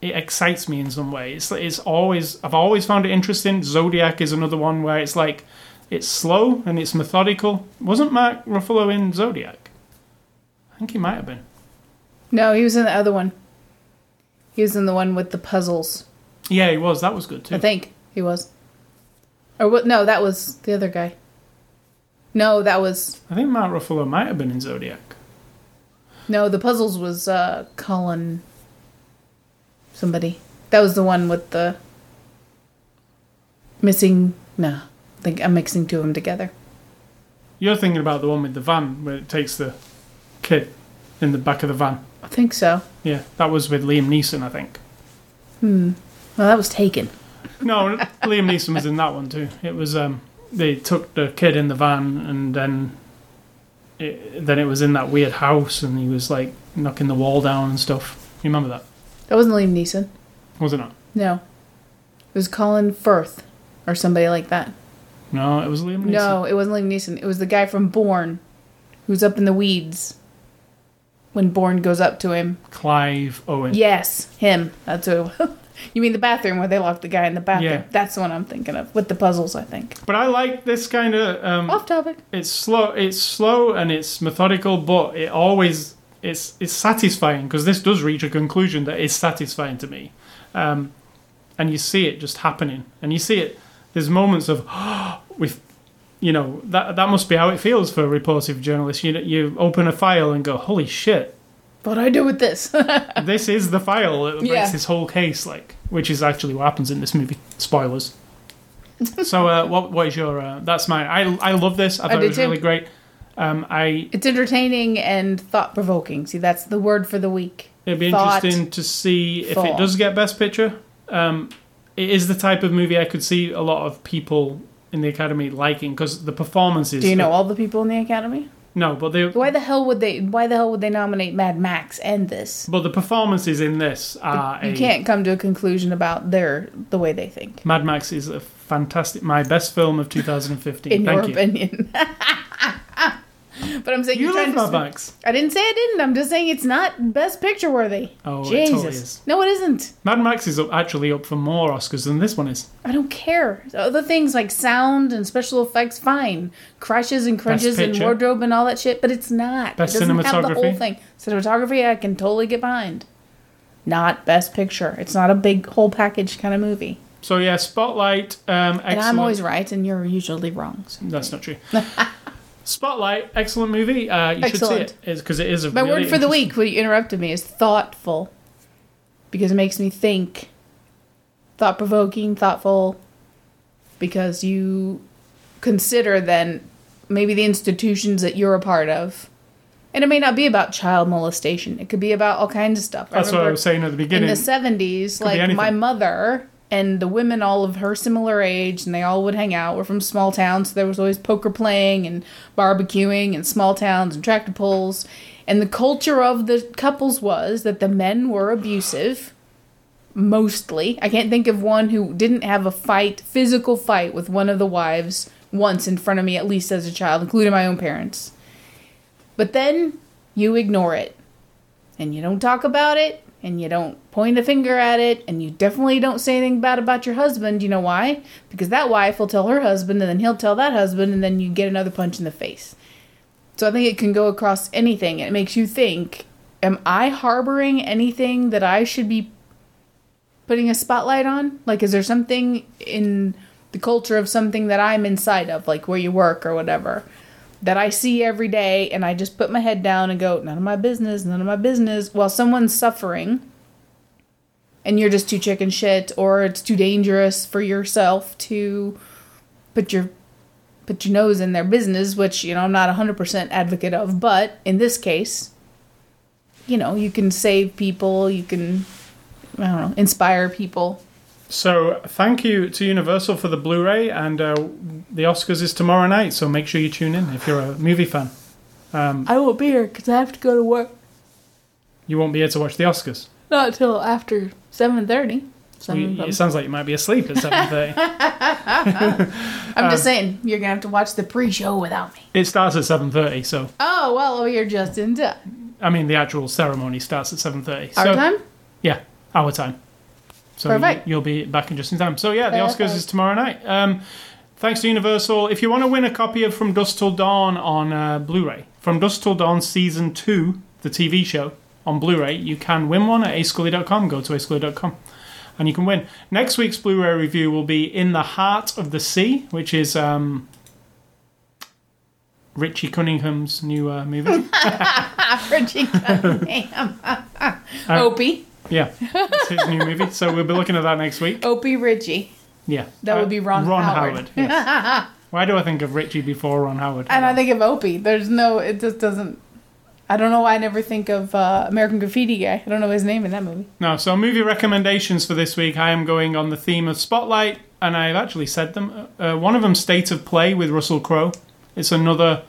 it excites me in some way. It's it's always I've always found it interesting. Zodiac is another one where it's like it's slow and it's methodical. Wasn't Mark Ruffalo in Zodiac? I think he might have been. No, he was in the other one. He was in the one with the puzzles. Yeah, he was. That was good too. I think he was. Or what? No, that was the other guy. No, that was I think Mark Ruffalo might have been in Zodiac. no. The puzzles was uh, Colin. Somebody. That was the one with the missing. No, I think I'm mixing two of them together. You're thinking about the one with the van where it takes the kid in the back of the van. I think so. Yeah, that was with Liam Neeson, I think. Hmm. Well, that was taken. No, Liam Neeson was in that one too. It was um, they took the kid in the van and then it, then it was in that weird house and he was like knocking the wall down and stuff. You remember that? That wasn't Liam Neeson. Was it not? No, it was Colin Firth or somebody like that. No, it was Liam Neeson. No, it wasn't Liam Neeson. It was the guy from Bourne, who's up in the weeds. When Bourne goes up to him. Clive Owen. Yes, him. That's who. You mean the bathroom where they lock the guy in the bathroom? Yeah. That's the one I'm thinking of with the puzzles. I think. But I like this kind of um, Off topic. it's slow it's slow and it's methodical but it always it's it's satisfying because this does reach a conclusion that is satisfying to me um, and you see it just happening and you see it there's moments of with you know that that must be how it feels for a reportive journalist you you open a file and go holy shit What do I do with this? this is the file that makes Yeah. this whole case like which is actually what happens in this movie spoilers so uh, what what is your uh, that's my. I I love this I I thought it was too. really great um, I it's entertaining and thought provoking. See, that's the word for the week. It'd be Thought interesting to see if it does get Best Picture. Um, it is the type of movie I could see a lot of people in the Academy liking because the performances. Do you know all the people in the Academy? No, but they. Why the hell would they? Why the hell would they nominate Mad Max and this? But the performances in this are You a. can't come to a conclusion about their the way they think. Mad Max is a fantastic, my best film of 2015. In Thank your you. opinion. but I'm saying You love. Mad Max. I didn't say I didn't. I'm just saying it's not best picture worthy. Oh, it Jesus. totally is. No, it isn't. Mad Max is up, actually up for more Oscars than this one is. I don't care. Other things like sound and special effects, fine. Crashes and crunches and wardrobe and all that shit, but it's not. Best it doesn't have the whole cinematography. thing. Cinematography, I can totally get behind. Not best picture. It's not a big whole package kind of movie. So yeah, Spotlight. Um. And I'm always right, and you're usually wrong. So. That's not true. Spotlight, excellent movie. Uh, you Excellent. should see it because it is a My really word for the week, when you interrupted me, is thoughtful. Because it makes me think. Thought provoking, thoughtful. Because you consider then maybe the institutions that you're a part of. And it may not be about child molestation, it could be about all kinds of stuff. That's what I was saying at the beginning. in the 70s, like my mother and the women all of her similar age and they all would hang out were from small towns so there was always poker playing and barbecuing and small towns and tractor pulls. And the culture of the couples was that the men were abusive mostly. I can't think of one who didn't have a fight physical fight with one of the wives once in front of me at least as a child including my own parents. But then you ignore it and you don't talk about it and you don't point a finger at it and you definitely don't say anything bad about your husband. You know why? Because that wife will tell her husband and then he'll tell that husband and then you get another punch in the face. So i think it can go across anything it makes you think am i harboring anything that i should be putting a spotlight on? Like is there something in the culture of something that i'm inside of like where you work or whatever that I see every day and I just put my head down and go, none of my business, none of my business, while someone's suffering and you're just too chicken shit or it's too dangerous for yourself to put your put your nose in their business, which, you know, I'm not 100% advocate of, but in this case, you know, you can save people, you can I don't know, inspire people. So thank you to Universal for the Blu-ray, and uh, the Oscars is tomorrow night. So make sure you tune in if you're a movie fan. Um, I won't be here cuz I have to go to work you won't be able to watch the Oscars. not until after 7:30. You- it sounds like you might be asleep at seven thirty. I'm just saying, you're gonna have to watch the pre-show without me. it starts at seven thirty, so Oh well, you're just in time. I mean the actual ceremony starts at seven thirty. Our so, time? Yeah, our time. So Perfect. You, will be back in just in time. So yeah, the Oscars is tomorrow night. Um, thanks to Universal. If you want to win a copy of From Dusk Till Dawn on uh, Blu-ray, From Dusk Till Dawn season two, the TV show on Blu-ray, you can win one at ascully.com. Go to ascully.com. And you can win. Next week's Blu-ray review will be In the Heart of the Sea, which is um, Richie Cunningham's new uh, movie. Richie Cunningham. Opie. Yeah, it's his new movie. So we'll be looking at that next week. Opie Richie. Yeah. That would Uh, be Ron Ron Howard. yes. Why do I think of Richie before Ron Howard? And I think of Opie. There's no, it just doesn't. I don't know why I never think of uh, American Graffiti guy. I don't know his name in that movie. no, so movie recommendations for this week. I am going on the theme of Spotlight, and I've actually said them. Uh, one of them, State of Play with Russell Crowe. It's another.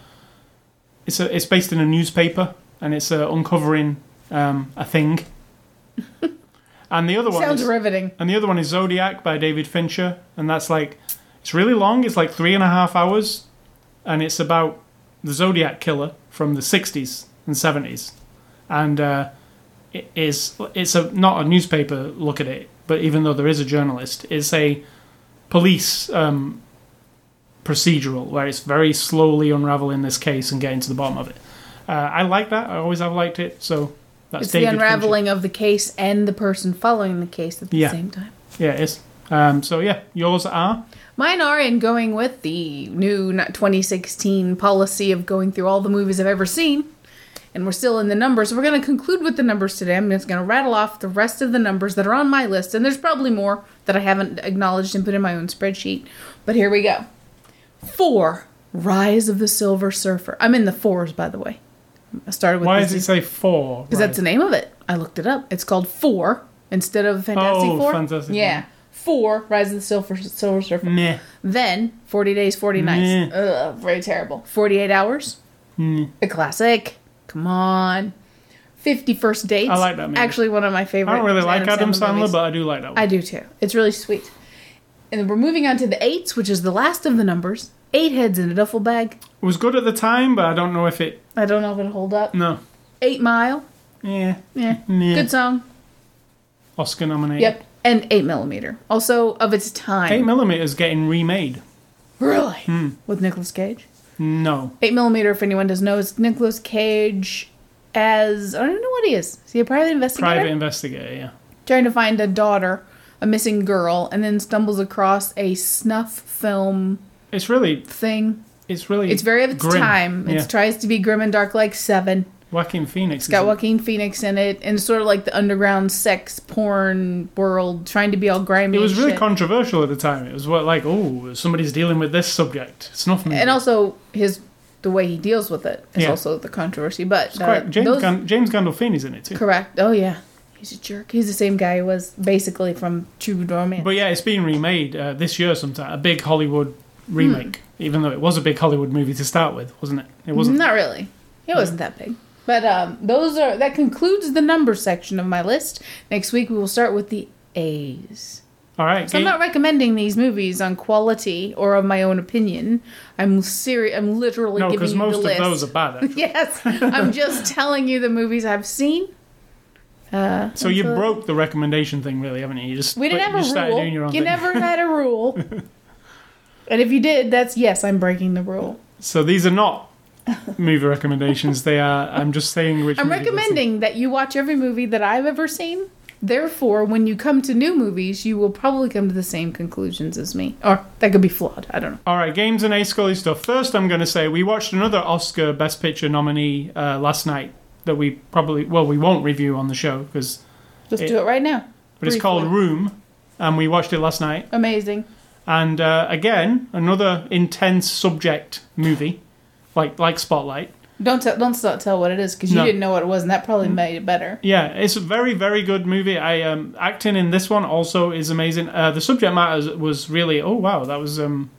It's a. It's based in a newspaper, and it's uh, uncovering um, a thing. and the other one. Sounds is, riveting. And the other one is Zodiac by David Fincher, and that's like it's really long. It's like three and a half hours, and it's about the Zodiac killer from the '60s and '70s, and uh, it is it's a not a newspaper look at it, but even though there is a journalist, it's a police um, procedural where it's very slowly unraveling this case and getting to the bottom of it. Uh, I like that. I always have liked it. So that's It's David the Fincher. unraveling of the case and the person following the case at the Yeah. same time. Yeah, it is. Um, so yeah, yours are. Mine are in going with the new 2016 policy of going through all the movies I've ever seen. And we're still in the numbers. We're going to conclude with the numbers today. I'm just going to rattle off the rest of the numbers that are on my list. And there's probably more that I haven't acknowledged and put in my own spreadsheet. But here we go. Four, Rise of the Silver Surfer. I'm in the fours, by the way. I started with Why does it say four? because that's the name of it. I looked it up. It's called Four instead of the Fantastic Oh, Four. Fantastic yeah, Four, Rise of the Silver, Silver Surfer. Meh. Then, 40 Days, 40 Nights. Ugh, very terrible. 48 Hours. Mm. A classic. Come on. 50 First Dates. I like that movie. Actually, one of my favorite. I don't really like Adam Sandler Sandler, movies. but I do like that one. I do too. It's really sweet. And then we're moving on to the eights, which is the last of the numbers. Eight heads in a duffel bag. It was good at the time, but I don't know if it. I don't know if it'll hold up. No. Eight Mile. Yeah. Yeah. Yeah. Good song. Oscar nominated. Yep. And 8 millimeter. Also of its time. Eight millimeter is getting remade. Really? Hmm. With Nicolas Cage? No. 8 millimeter, if anyone doesn't know, is Nicolas Cage as. I don't even know what he is. Is he a private investigator? Private investigator. Yeah. Trying to find a daughter, a missing girl, and then stumbles across a snuff film It's really. thing. It's really. It's very of its grim. time. It Yeah. tries to be grim and dark like Seven. Joaquin Phoenix. It's got Joaquin Phoenix in it, and sort of like the underground sex porn world, trying to be all grimy. It was really shit. controversial at the time. It was what like, oh, somebody's dealing with this subject. Snuff movie. and also his the way he deals with it is Yeah. also the controversy. But It's uh, quite, James, those- Gan- James Gandolfini's in it too. correct. Oh yeah, he's a jerk. He's the same guy who was basically from True Romance. But yeah, it's being remade uh, this year sometime. A big Hollywood remake, Hmm. even though it was a big Hollywood movie to start with, wasn't it? It wasn't. Not really. It wasn't that big. But um, those are that concludes the number section of my list. Next week we will start with the A's. All right. So I'm not recommending these movies on quality or of my own opinion. I'm serious. I'm literally no, giving because you most the of list. those are bad. Yes, I'm just telling you the movies I've seen. Uh, So you broke the recommendation thing, really, haven't you? You just We didn't you have a rule. doing your own You never had a rule. and if you did, that's yes, I'm breaking the rule. So these are not movie recommendations. They are. I'm just saying which. I'm recommending that you watch every movie that I've ever seen. Therefore, when you come to new movies, you will probably come to the same conclusions as me. Or that could be flawed. I don't know. All right, games and A Scully stuff. First, I'm going to say we watched another Oscar Best Picture nominee uh, last night that we probably well we won't review on the show because Let's It- do it right now. but it's called Room, and we watched it last night. Amazing. And uh, again, another intense subject movie, like like Spotlight. Don't tell, don't start tell what it is because you No. didn't know what it was, and that probably made it better. Yeah, it's a very very good movie. I um, acting in this one also is amazing. Uh, the subject matter was really oh wow that was um,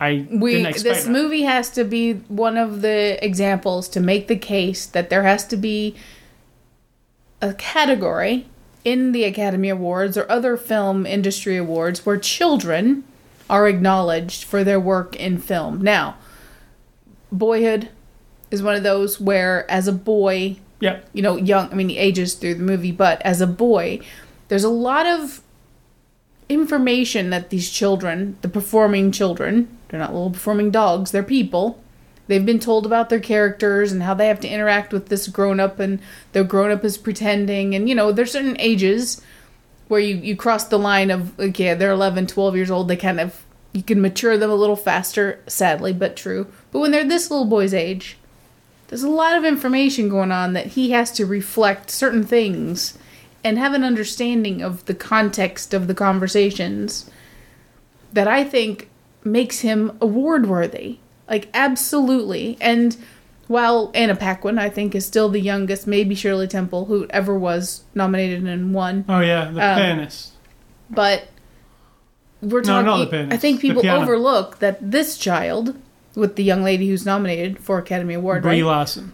I We didn't expect this that. movie has to be one of the examples to make the case that there has to be a category in the Academy Awards or other film industry awards where children are acknowledged for their work in film. Now, Boyhood is one of those where as a boy Yeah, you know, young. I mean, he ages through the movie, but as a boy, there's a lot of information that these children, the performing children, they're not little performing dogs, they're people. They've been told about their characters and how they have to interact with this grown up, and the grown up is pretending. And, you know, there's certain ages where you, you cross the line of, okay, they're 11, 12 years old, they kind of, you can mature them a little faster, sadly, but true. But when they're this little boy's age, there's a lot of information going on that he has to reflect certain things and have an understanding of the context of the conversations that I think makes him award worthy. Like, absolutely. And while Anna Paquin, I think, is still the youngest, maybe Shirley Temple, who ever was nominated and won, oh yeah, the Um, pianist. but we're talking. No, not the pianist, I think people overlook that this child, with the young lady who's nominated for Academy Award, Brie right? Larson.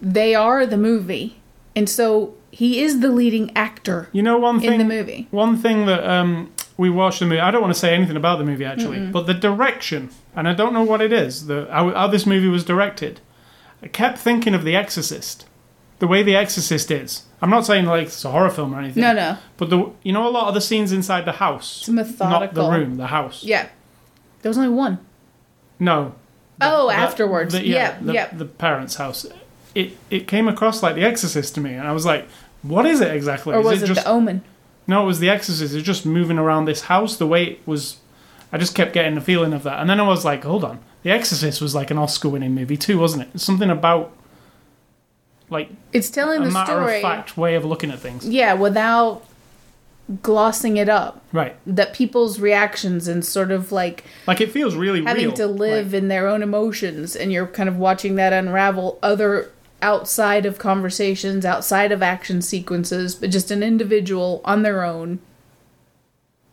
they are the movie, and so he is the leading actor You know one thing. in the movie. One thing that um, we watched the movie. I don't want to say anything about the movie actually, but the direction, and I don't know what it is. The how, how this movie was directed. I kept thinking of The Exorcist, the way The Exorcist is. I'm not saying like it's a horror film or anything. No, no, But the you know a lot of the scenes inside the house, it's methodical. not the room, the house. Yeah, there was only one. No. Oh, The- afterwards. the- yeah, the, yeah. the parents' house. It it came across like The Exorcist to me, and I was like, "What is it exactly? Or is was it it, just The Omen? No, it was The Exorcist. It's just moving around this house. The way it was, I just kept getting the feeling of that. And then I was like, hold on. The Exorcist was like an Oscar-winning movie too, wasn't it? Something about like It's telling a the matter story. of fact way of looking at things. Yeah, without glossing it up. Right. That people's reactions and sort of like Like it feels really having real. to live in their own emotions and you're kind of watching that unravel other outside of conversations outside of action sequences but just an individual on their own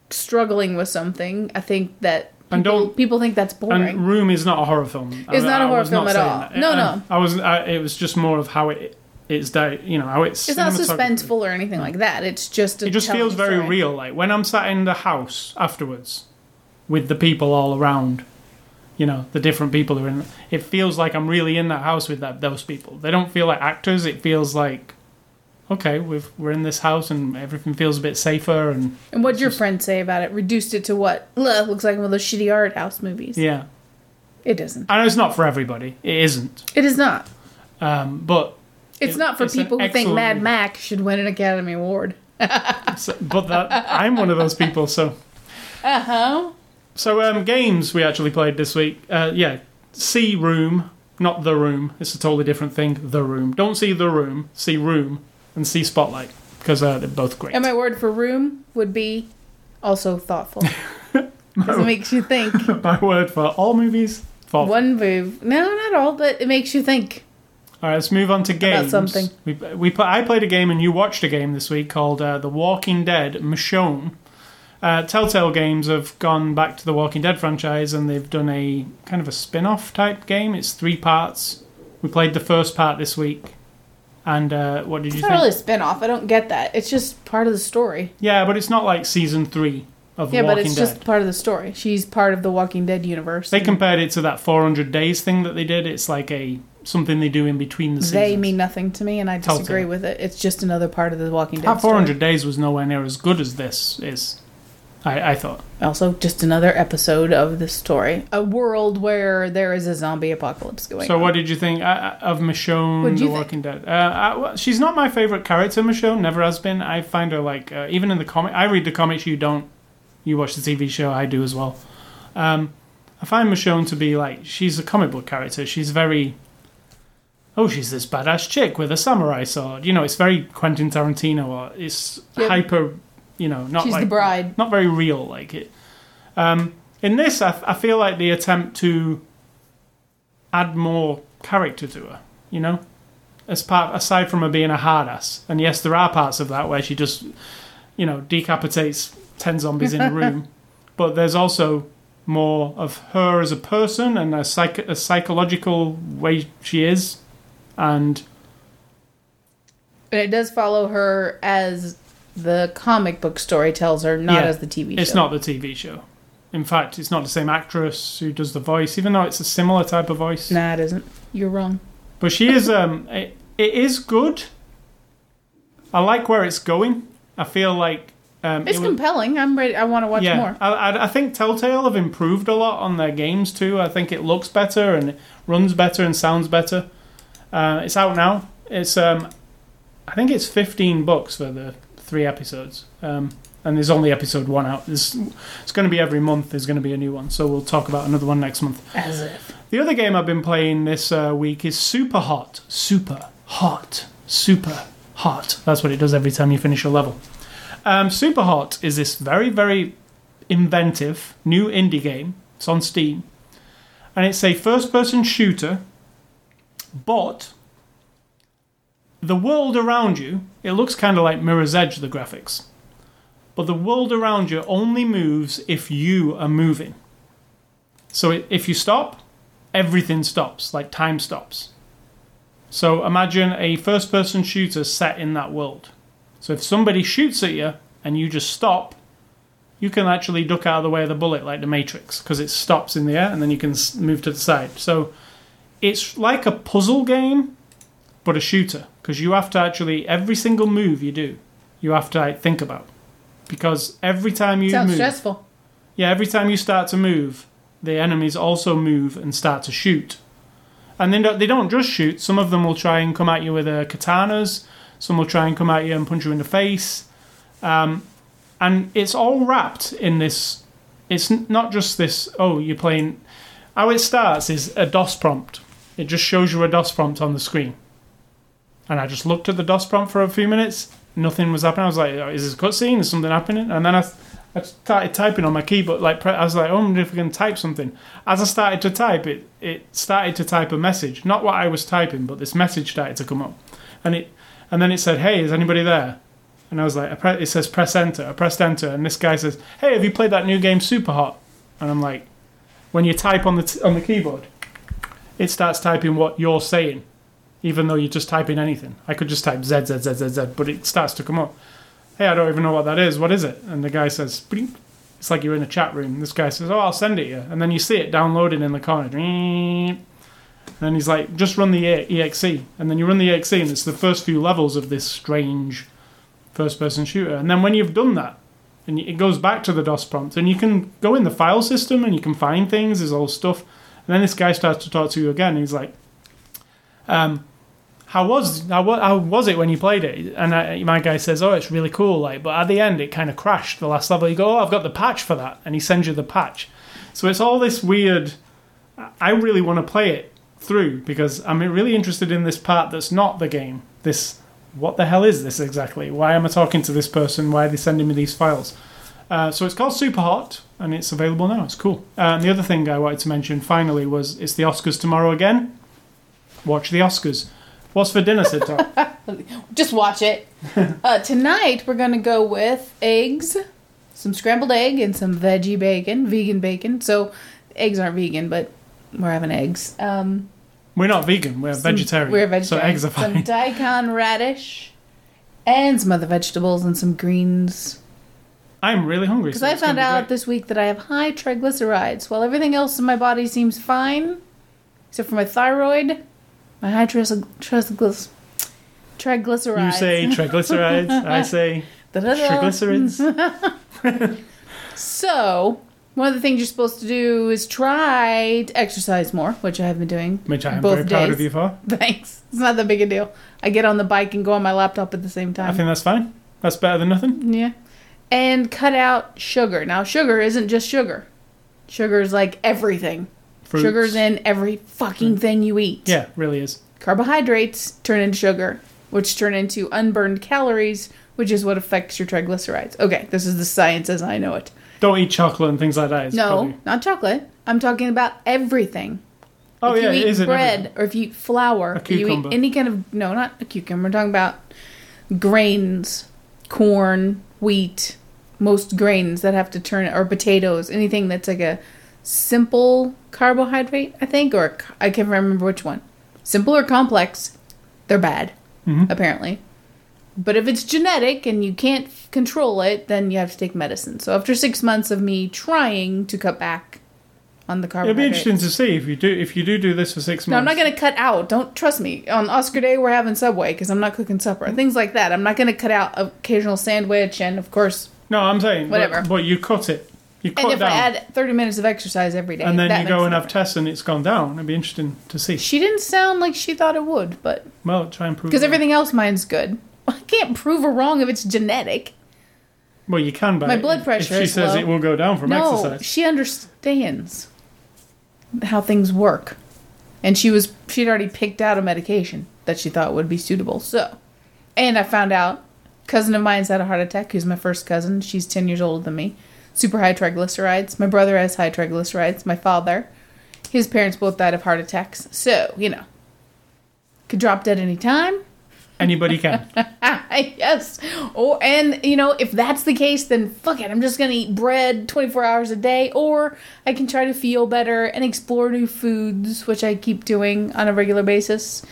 struggling with something, I think that And people, don't- people think that's boring. And Room is not a horror film. It's not a horror film at all. that. No, Um, no. I was. I, it was just more of how it it's di- you know how it's. it's not suspenseful or anything like that. It's just a It just feels very story. real. Like when I'm sat in the house afterwards, with the people all around, you know, the different people who are in. It feels like I'm really in that house with that those people. They don't feel like actors. It feels like, okay, we've, we're in this house and everything feels a bit safer and And what'd your friend say about it? Reduced it to what? Ugh, looks like one of those shitty art house movies. yeah. It doesn't. I know it's not for everybody. It isn't. It is not. Um, but It's It- not for it's people who think Mad movie. Max should win an Academy Award. so, but that I'm one of those people. So Uh huh. so um, games we actually played this week. Uh, yeah, see room, not the room. It's a totally different thing. The room. Don't see the room. See room and see spotlight because uh, they're both great. And my word for room would be also thoughtful. Because it makes you think. My word for all movies. Thoughtful. One move. No, not all, but it makes you think. All right, let's move on to games. About something. We, we put, I played a game and you watched a game this week called uh, The Walking Dead Michonne. Uh, Telltale Games have gone back to the Walking Dead franchise and they've done a kind of a spin off type game. It's three parts. We played the first part this week. And uh, what did you It's think? not really a spin off. I don't get that. It's just part of the story. Yeah, but it's not like season three of Yeah, Walking but it's Dead. just part of the story. She's part of the Walking Dead universe. They compared it to that 400 days thing that they did. It's like a something they do in between the seasons. they mean nothing to me, and I disagree Telltale. with it. It's just another part of the Walking Dead That 400 story. days was nowhere near as good as this is. I, I thought. Also, just another episode of the story. A world where there is a zombie apocalypse going So, on. what did you think uh, of Michonne, What'd The you? Walking Dead? Uh, I, well, she's not my favorite character, Michonne. Never has been. I find her like uh, even in the comic. I read the comics. You don't. You watch the TV show. I do as well. Um, I find Michonne to be like she's a comic book character. She's very. Oh, she's this badass chick with a samurai sword. You know, it's very Quentin Tarantino. Or it's Yep. hyper. You know, not She's like the bride. not very real like it. Um, in this, I, I feel like the attempt to add more character to her, you know, as part aside from her being a hard ass. And yes, there are parts of that where she just, you know, decapitates ten zombies in a room, but there's also more of her as a person and a, psych- a psychological way she is, and And it does follow her as the comic book story tells her, not Yeah, as the TV show. It's not the TV show. In fact, it's not the same actress who does the voice, even though it's a similar type of voice. Nah, it isn't. You're wrong. But she is. Um, it, it is good. I like where it's going. I feel like um, It's it was- compelling. I'm ready. I want to watch yeah, more. I, I, I think Telltale have improved a lot on their games too. I think it looks better and it runs better and sounds better. Uh, it's out now. It's um, I think it's fifteen bucks for the three episodes. Um, and there's only episode one out. There's, it's going to be every month. There's going to be a new one. So we'll talk about another one next month. As if. The other game I've been playing this uh, week is Super Hot. Super Hot. Super Hot. That's what it does every time you finish a level. Um, Super Hot is this very, very inventive new indie game. It's on Steam. And it's a first person shooter, but the world around you, it looks kind of like Mirror's Edge, the graphics. But the world around you only moves if you are moving. So if you stop, everything stops, like time stops. So imagine a first person shooter set in that world. So if somebody shoots at you and you just stop, you can actually duck out of the way of the bullet like the Matrix because it stops in the air and then you can move to the side. So it's like a puzzle game, but a shooter because you have to actually, every single move you do, you have to like, think about. Because every time you Sounds move, stressful. yeah, every time you start to move, the enemies also move and start to shoot. And then they don't just shoot. Some of them will try and come at you with uh, katanas. Some will try and come at you and punch you in the face. Um, and it's all wrapped in this. It's not just this. Oh, you're playing. How it starts is a DOS prompt. It just shows you a DOS prompt on the screen. And I just looked at the DOS prompt for a few minutes. Nothing was happening. I was like, "Oh, "Is this a cutscene? Is something happening?" And then I, I started typing on my keyboard. Like I was like, "Oh, I wonder if I can type something." As I started to type, it it started to type a message. Not what I was typing, but this message started to come up, and it and then it said, "Hey, is anybody there?" And I was like, I pre- it says press enter. I pressed enter, and this guy says, "Hey, have you played that new game Super Hot?" And I'm like, when you type on the t- on the keyboard, it starts typing what you're saying, even though you just type in anything. I could just type Z Z Z Z Z, but it starts to come up. Hey, I don't even know what that is. What is it? And the guy says, it's like you're in a chat room. This guy says, "Oh, I'll send it to you," and then you see it downloading in the corner. And then he's like, "Just run the exe," and then you run the exe, and it's the first few levels of this strange first-person shooter. And then when you've done that, and it goes back to the DOS prompt, and you can go in the file system and you can find things. There's all stuff, and then this guy starts to talk to you again. And he's like, um, "How was how, how was it when you played it?" And I, my guy says, "Oh, it's really cool." Like, but at the end, it kind of crashed. The last level, you go, "Oh, I've got the patch for that," and he sends you the patch. So it's all this weird. I really want to play it through because I'm really interested in this part that's not the game. This what the hell is this exactly? Why am I talking to this person? Why are they sending me these files? Uh, so it's called Super Hot, and it's available now. It's cool. Uh, and the other thing I wanted to mention finally was it's the Oscars tomorrow again. Watch the Oscars. What's for dinner, Sid Talk? Just watch it. uh, tonight we're gonna go with eggs, some scrambled egg, and some veggie bacon, vegan bacon. So eggs aren't vegan, but we're having eggs. Um, We're not vegan. We're some- vegetarian. We're vegetarian. So eggs are fine. Some daikon radish, and some other vegetables and some greens. I'm really hungry. Because so I found be out this week that I have high triglycerides. While everything else in my body seems fine, except for my thyroid, my high triglyc- triglycerides. You say triglycerides. I say triglycerides. So, one of the things you're supposed to do is try to exercise more, which I have been doing. Which I am Both very proud of you for. Thanks. It's not that big a deal. I get on the bike and go on my laptop at the same time. I think that's fine. That's better than nothing. yeah. And cut out sugar. Now, sugar isn't just sugar. Sugar is like everything. Fruits. Sugar's in every fucking thing you eat. Yeah, really is. Carbohydrates turn into sugar, which turn into unburned calories, which is what affects your triglycerides. Okay, this is the science as I know it. Don't eat chocolate and things like that. It's no, probably- not chocolate. I'm talking about everything. Oh if yeah, you it eat is bread everything. or if you eat flour, you eat any kind of no, not a cucumber. We're talking about grains, corn, wheat, most grains that have to turn or potatoes, anything that's like a simple carbohydrate, I think, or I can't remember which one. Simple or complex, they're bad, Mhm. apparently. But if it's genetic and you can't control it, then you have to take medicine. So after six months of me trying to cut back on the carbohydrate, It'd be interesting to see if you do if you do do this for six no, I'm not going to cut out. Don't trust me. On Oscar Day, we're having Subway because I'm not cooking supper. Things like that. I'm not going to cut out occasional sandwich and, of course, No, I'm saying but- Whatever. But, you cut it. You and if down, I add 30 minutes of exercise every day, and then you go and have tests, and it's gone down. It'd be interesting to see. She didn't sound like she thought it would, but Well, try and prove. It. Because everything else mine's good. I can't prove her wrong if it's genetic. Well, you can. But My blood pressure If she says low. it will go down from no, exercise. she understands how things work, and she was she'd already picked out a medication that she thought would be suitable. So, and I found out cousin of mine's had a heart attack. Who's my first cousin? She's ten years older than me. Super high triglycerides. My brother has high triglycerides. My father, his parents both died of heart attacks. So you know, could drop dead any time. Anybody can. yes. Or and you know, if that's the case, then fuck it. I'm just gonna eat bread 24 hours a day, or I can try to feel better and explore new foods, which I keep doing on a regular basis.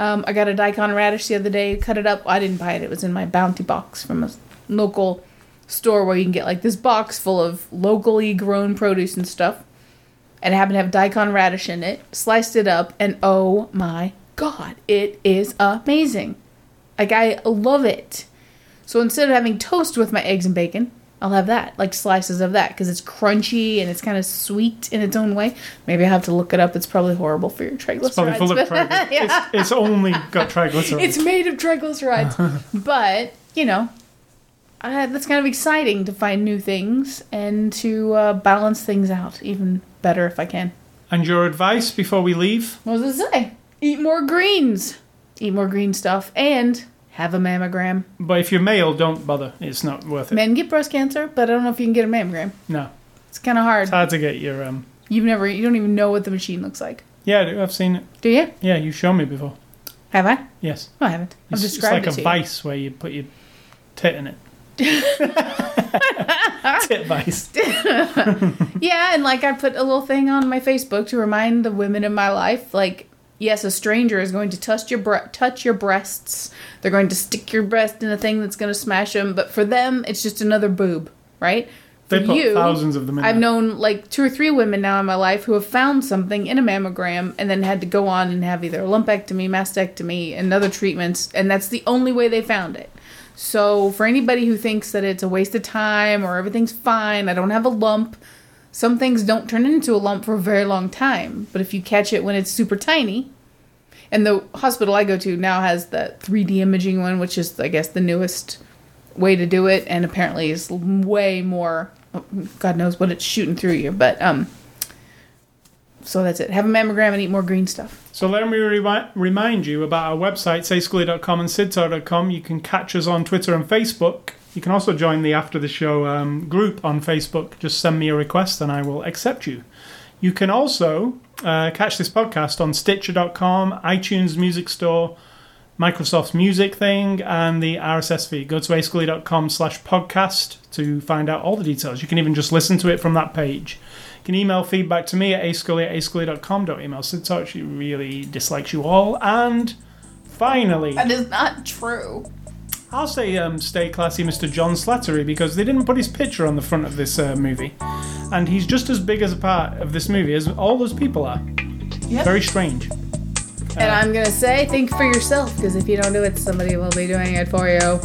Um, I got a daikon radish the other day. Cut it up. I didn't buy it. It was in my bounty box from a local store where you can get like this box full of locally grown produce and stuff. And I happened to have daikon radish in it. Sliced it up, and oh my god, it is amazing. Like I love it. So instead of having toast with my eggs and bacon, I'll have that, like slices of that, because it's crunchy and it's kind of sweet in its own way. Maybe I have to look it up. It's probably horrible for your triglycerides. It's probably full of triglycerides. yeah. it's, it's only got triglycerides. It's made of triglycerides. but, you know, uh, that's kind of exciting to find new things and to uh, balance things out even better if I can. and your advice before we leave? What does it say? Eat more greens. Eat more green stuff and have a mammogram. But if you're male, don't bother. It's not worth it. Men get breast cancer, but I don't know if you can get a mammogram. No, It's kind of hard. it's hard to get your. um You've never, you don't even know what the machine looks like. Yeah, I do. I've seen it. Do you? Yeah, you shown me before. Have I? Yes. No, I haven't. I've It's, it's like it a you. vice where you put your tit in it. tit vice. Yeah, and like I put a little thing on my Facebook to remind the women in my life, like, yes, a stranger is going to touch your bre- touch your breasts. They're going to stick your breast in a thing that's going to smash them. But for them, it's just another boob, right? They For put thousands of them in I've there. known like two or three women now in my life who have found something in a mammogram and then had to go on and have either a lumpectomy, mastectomy, and other treatments, and that's the only way they found it. So for anybody who thinks that it's a waste of time or everything's fine, I don't have a lump, some things don't turn into a lump for a very long time. But if you catch it when it's super tiny, and the hospital I go to now has the 3D imaging one, which is I guess the newest way to do it, and apparently is way more. God knows what it's shooting through you, but um. So that's it. Have a mammogram and eat more green stuff. So let me remi- remind you about our website, ascully.com and sidtor.com. You can catch us on Twitter and Facebook. You can also join the After the Show um, group on Facebook. Just send me a request and I will accept you. You can also uh, catch this podcast on Stitcher.com, iTunes Music Store, Microsoft's Music thing, and the RSS feed. Go to ascully.com slash podcast to find out all the details. You can even just listen to it from that page. You can email feedback to me at ascully at ascully.com. Don't email Sid Talk. She really dislikes you all. And finally, That is not true. I'll say um, stay classy, Mr. John Slattery, because they didn't put his picture on the front of this uh, movie. And he's just as big as a part of this movie as all those people are. Yep. Very strange. And I'm gonna say, think for yourself, because if you don't do it, somebody will be doing it for you.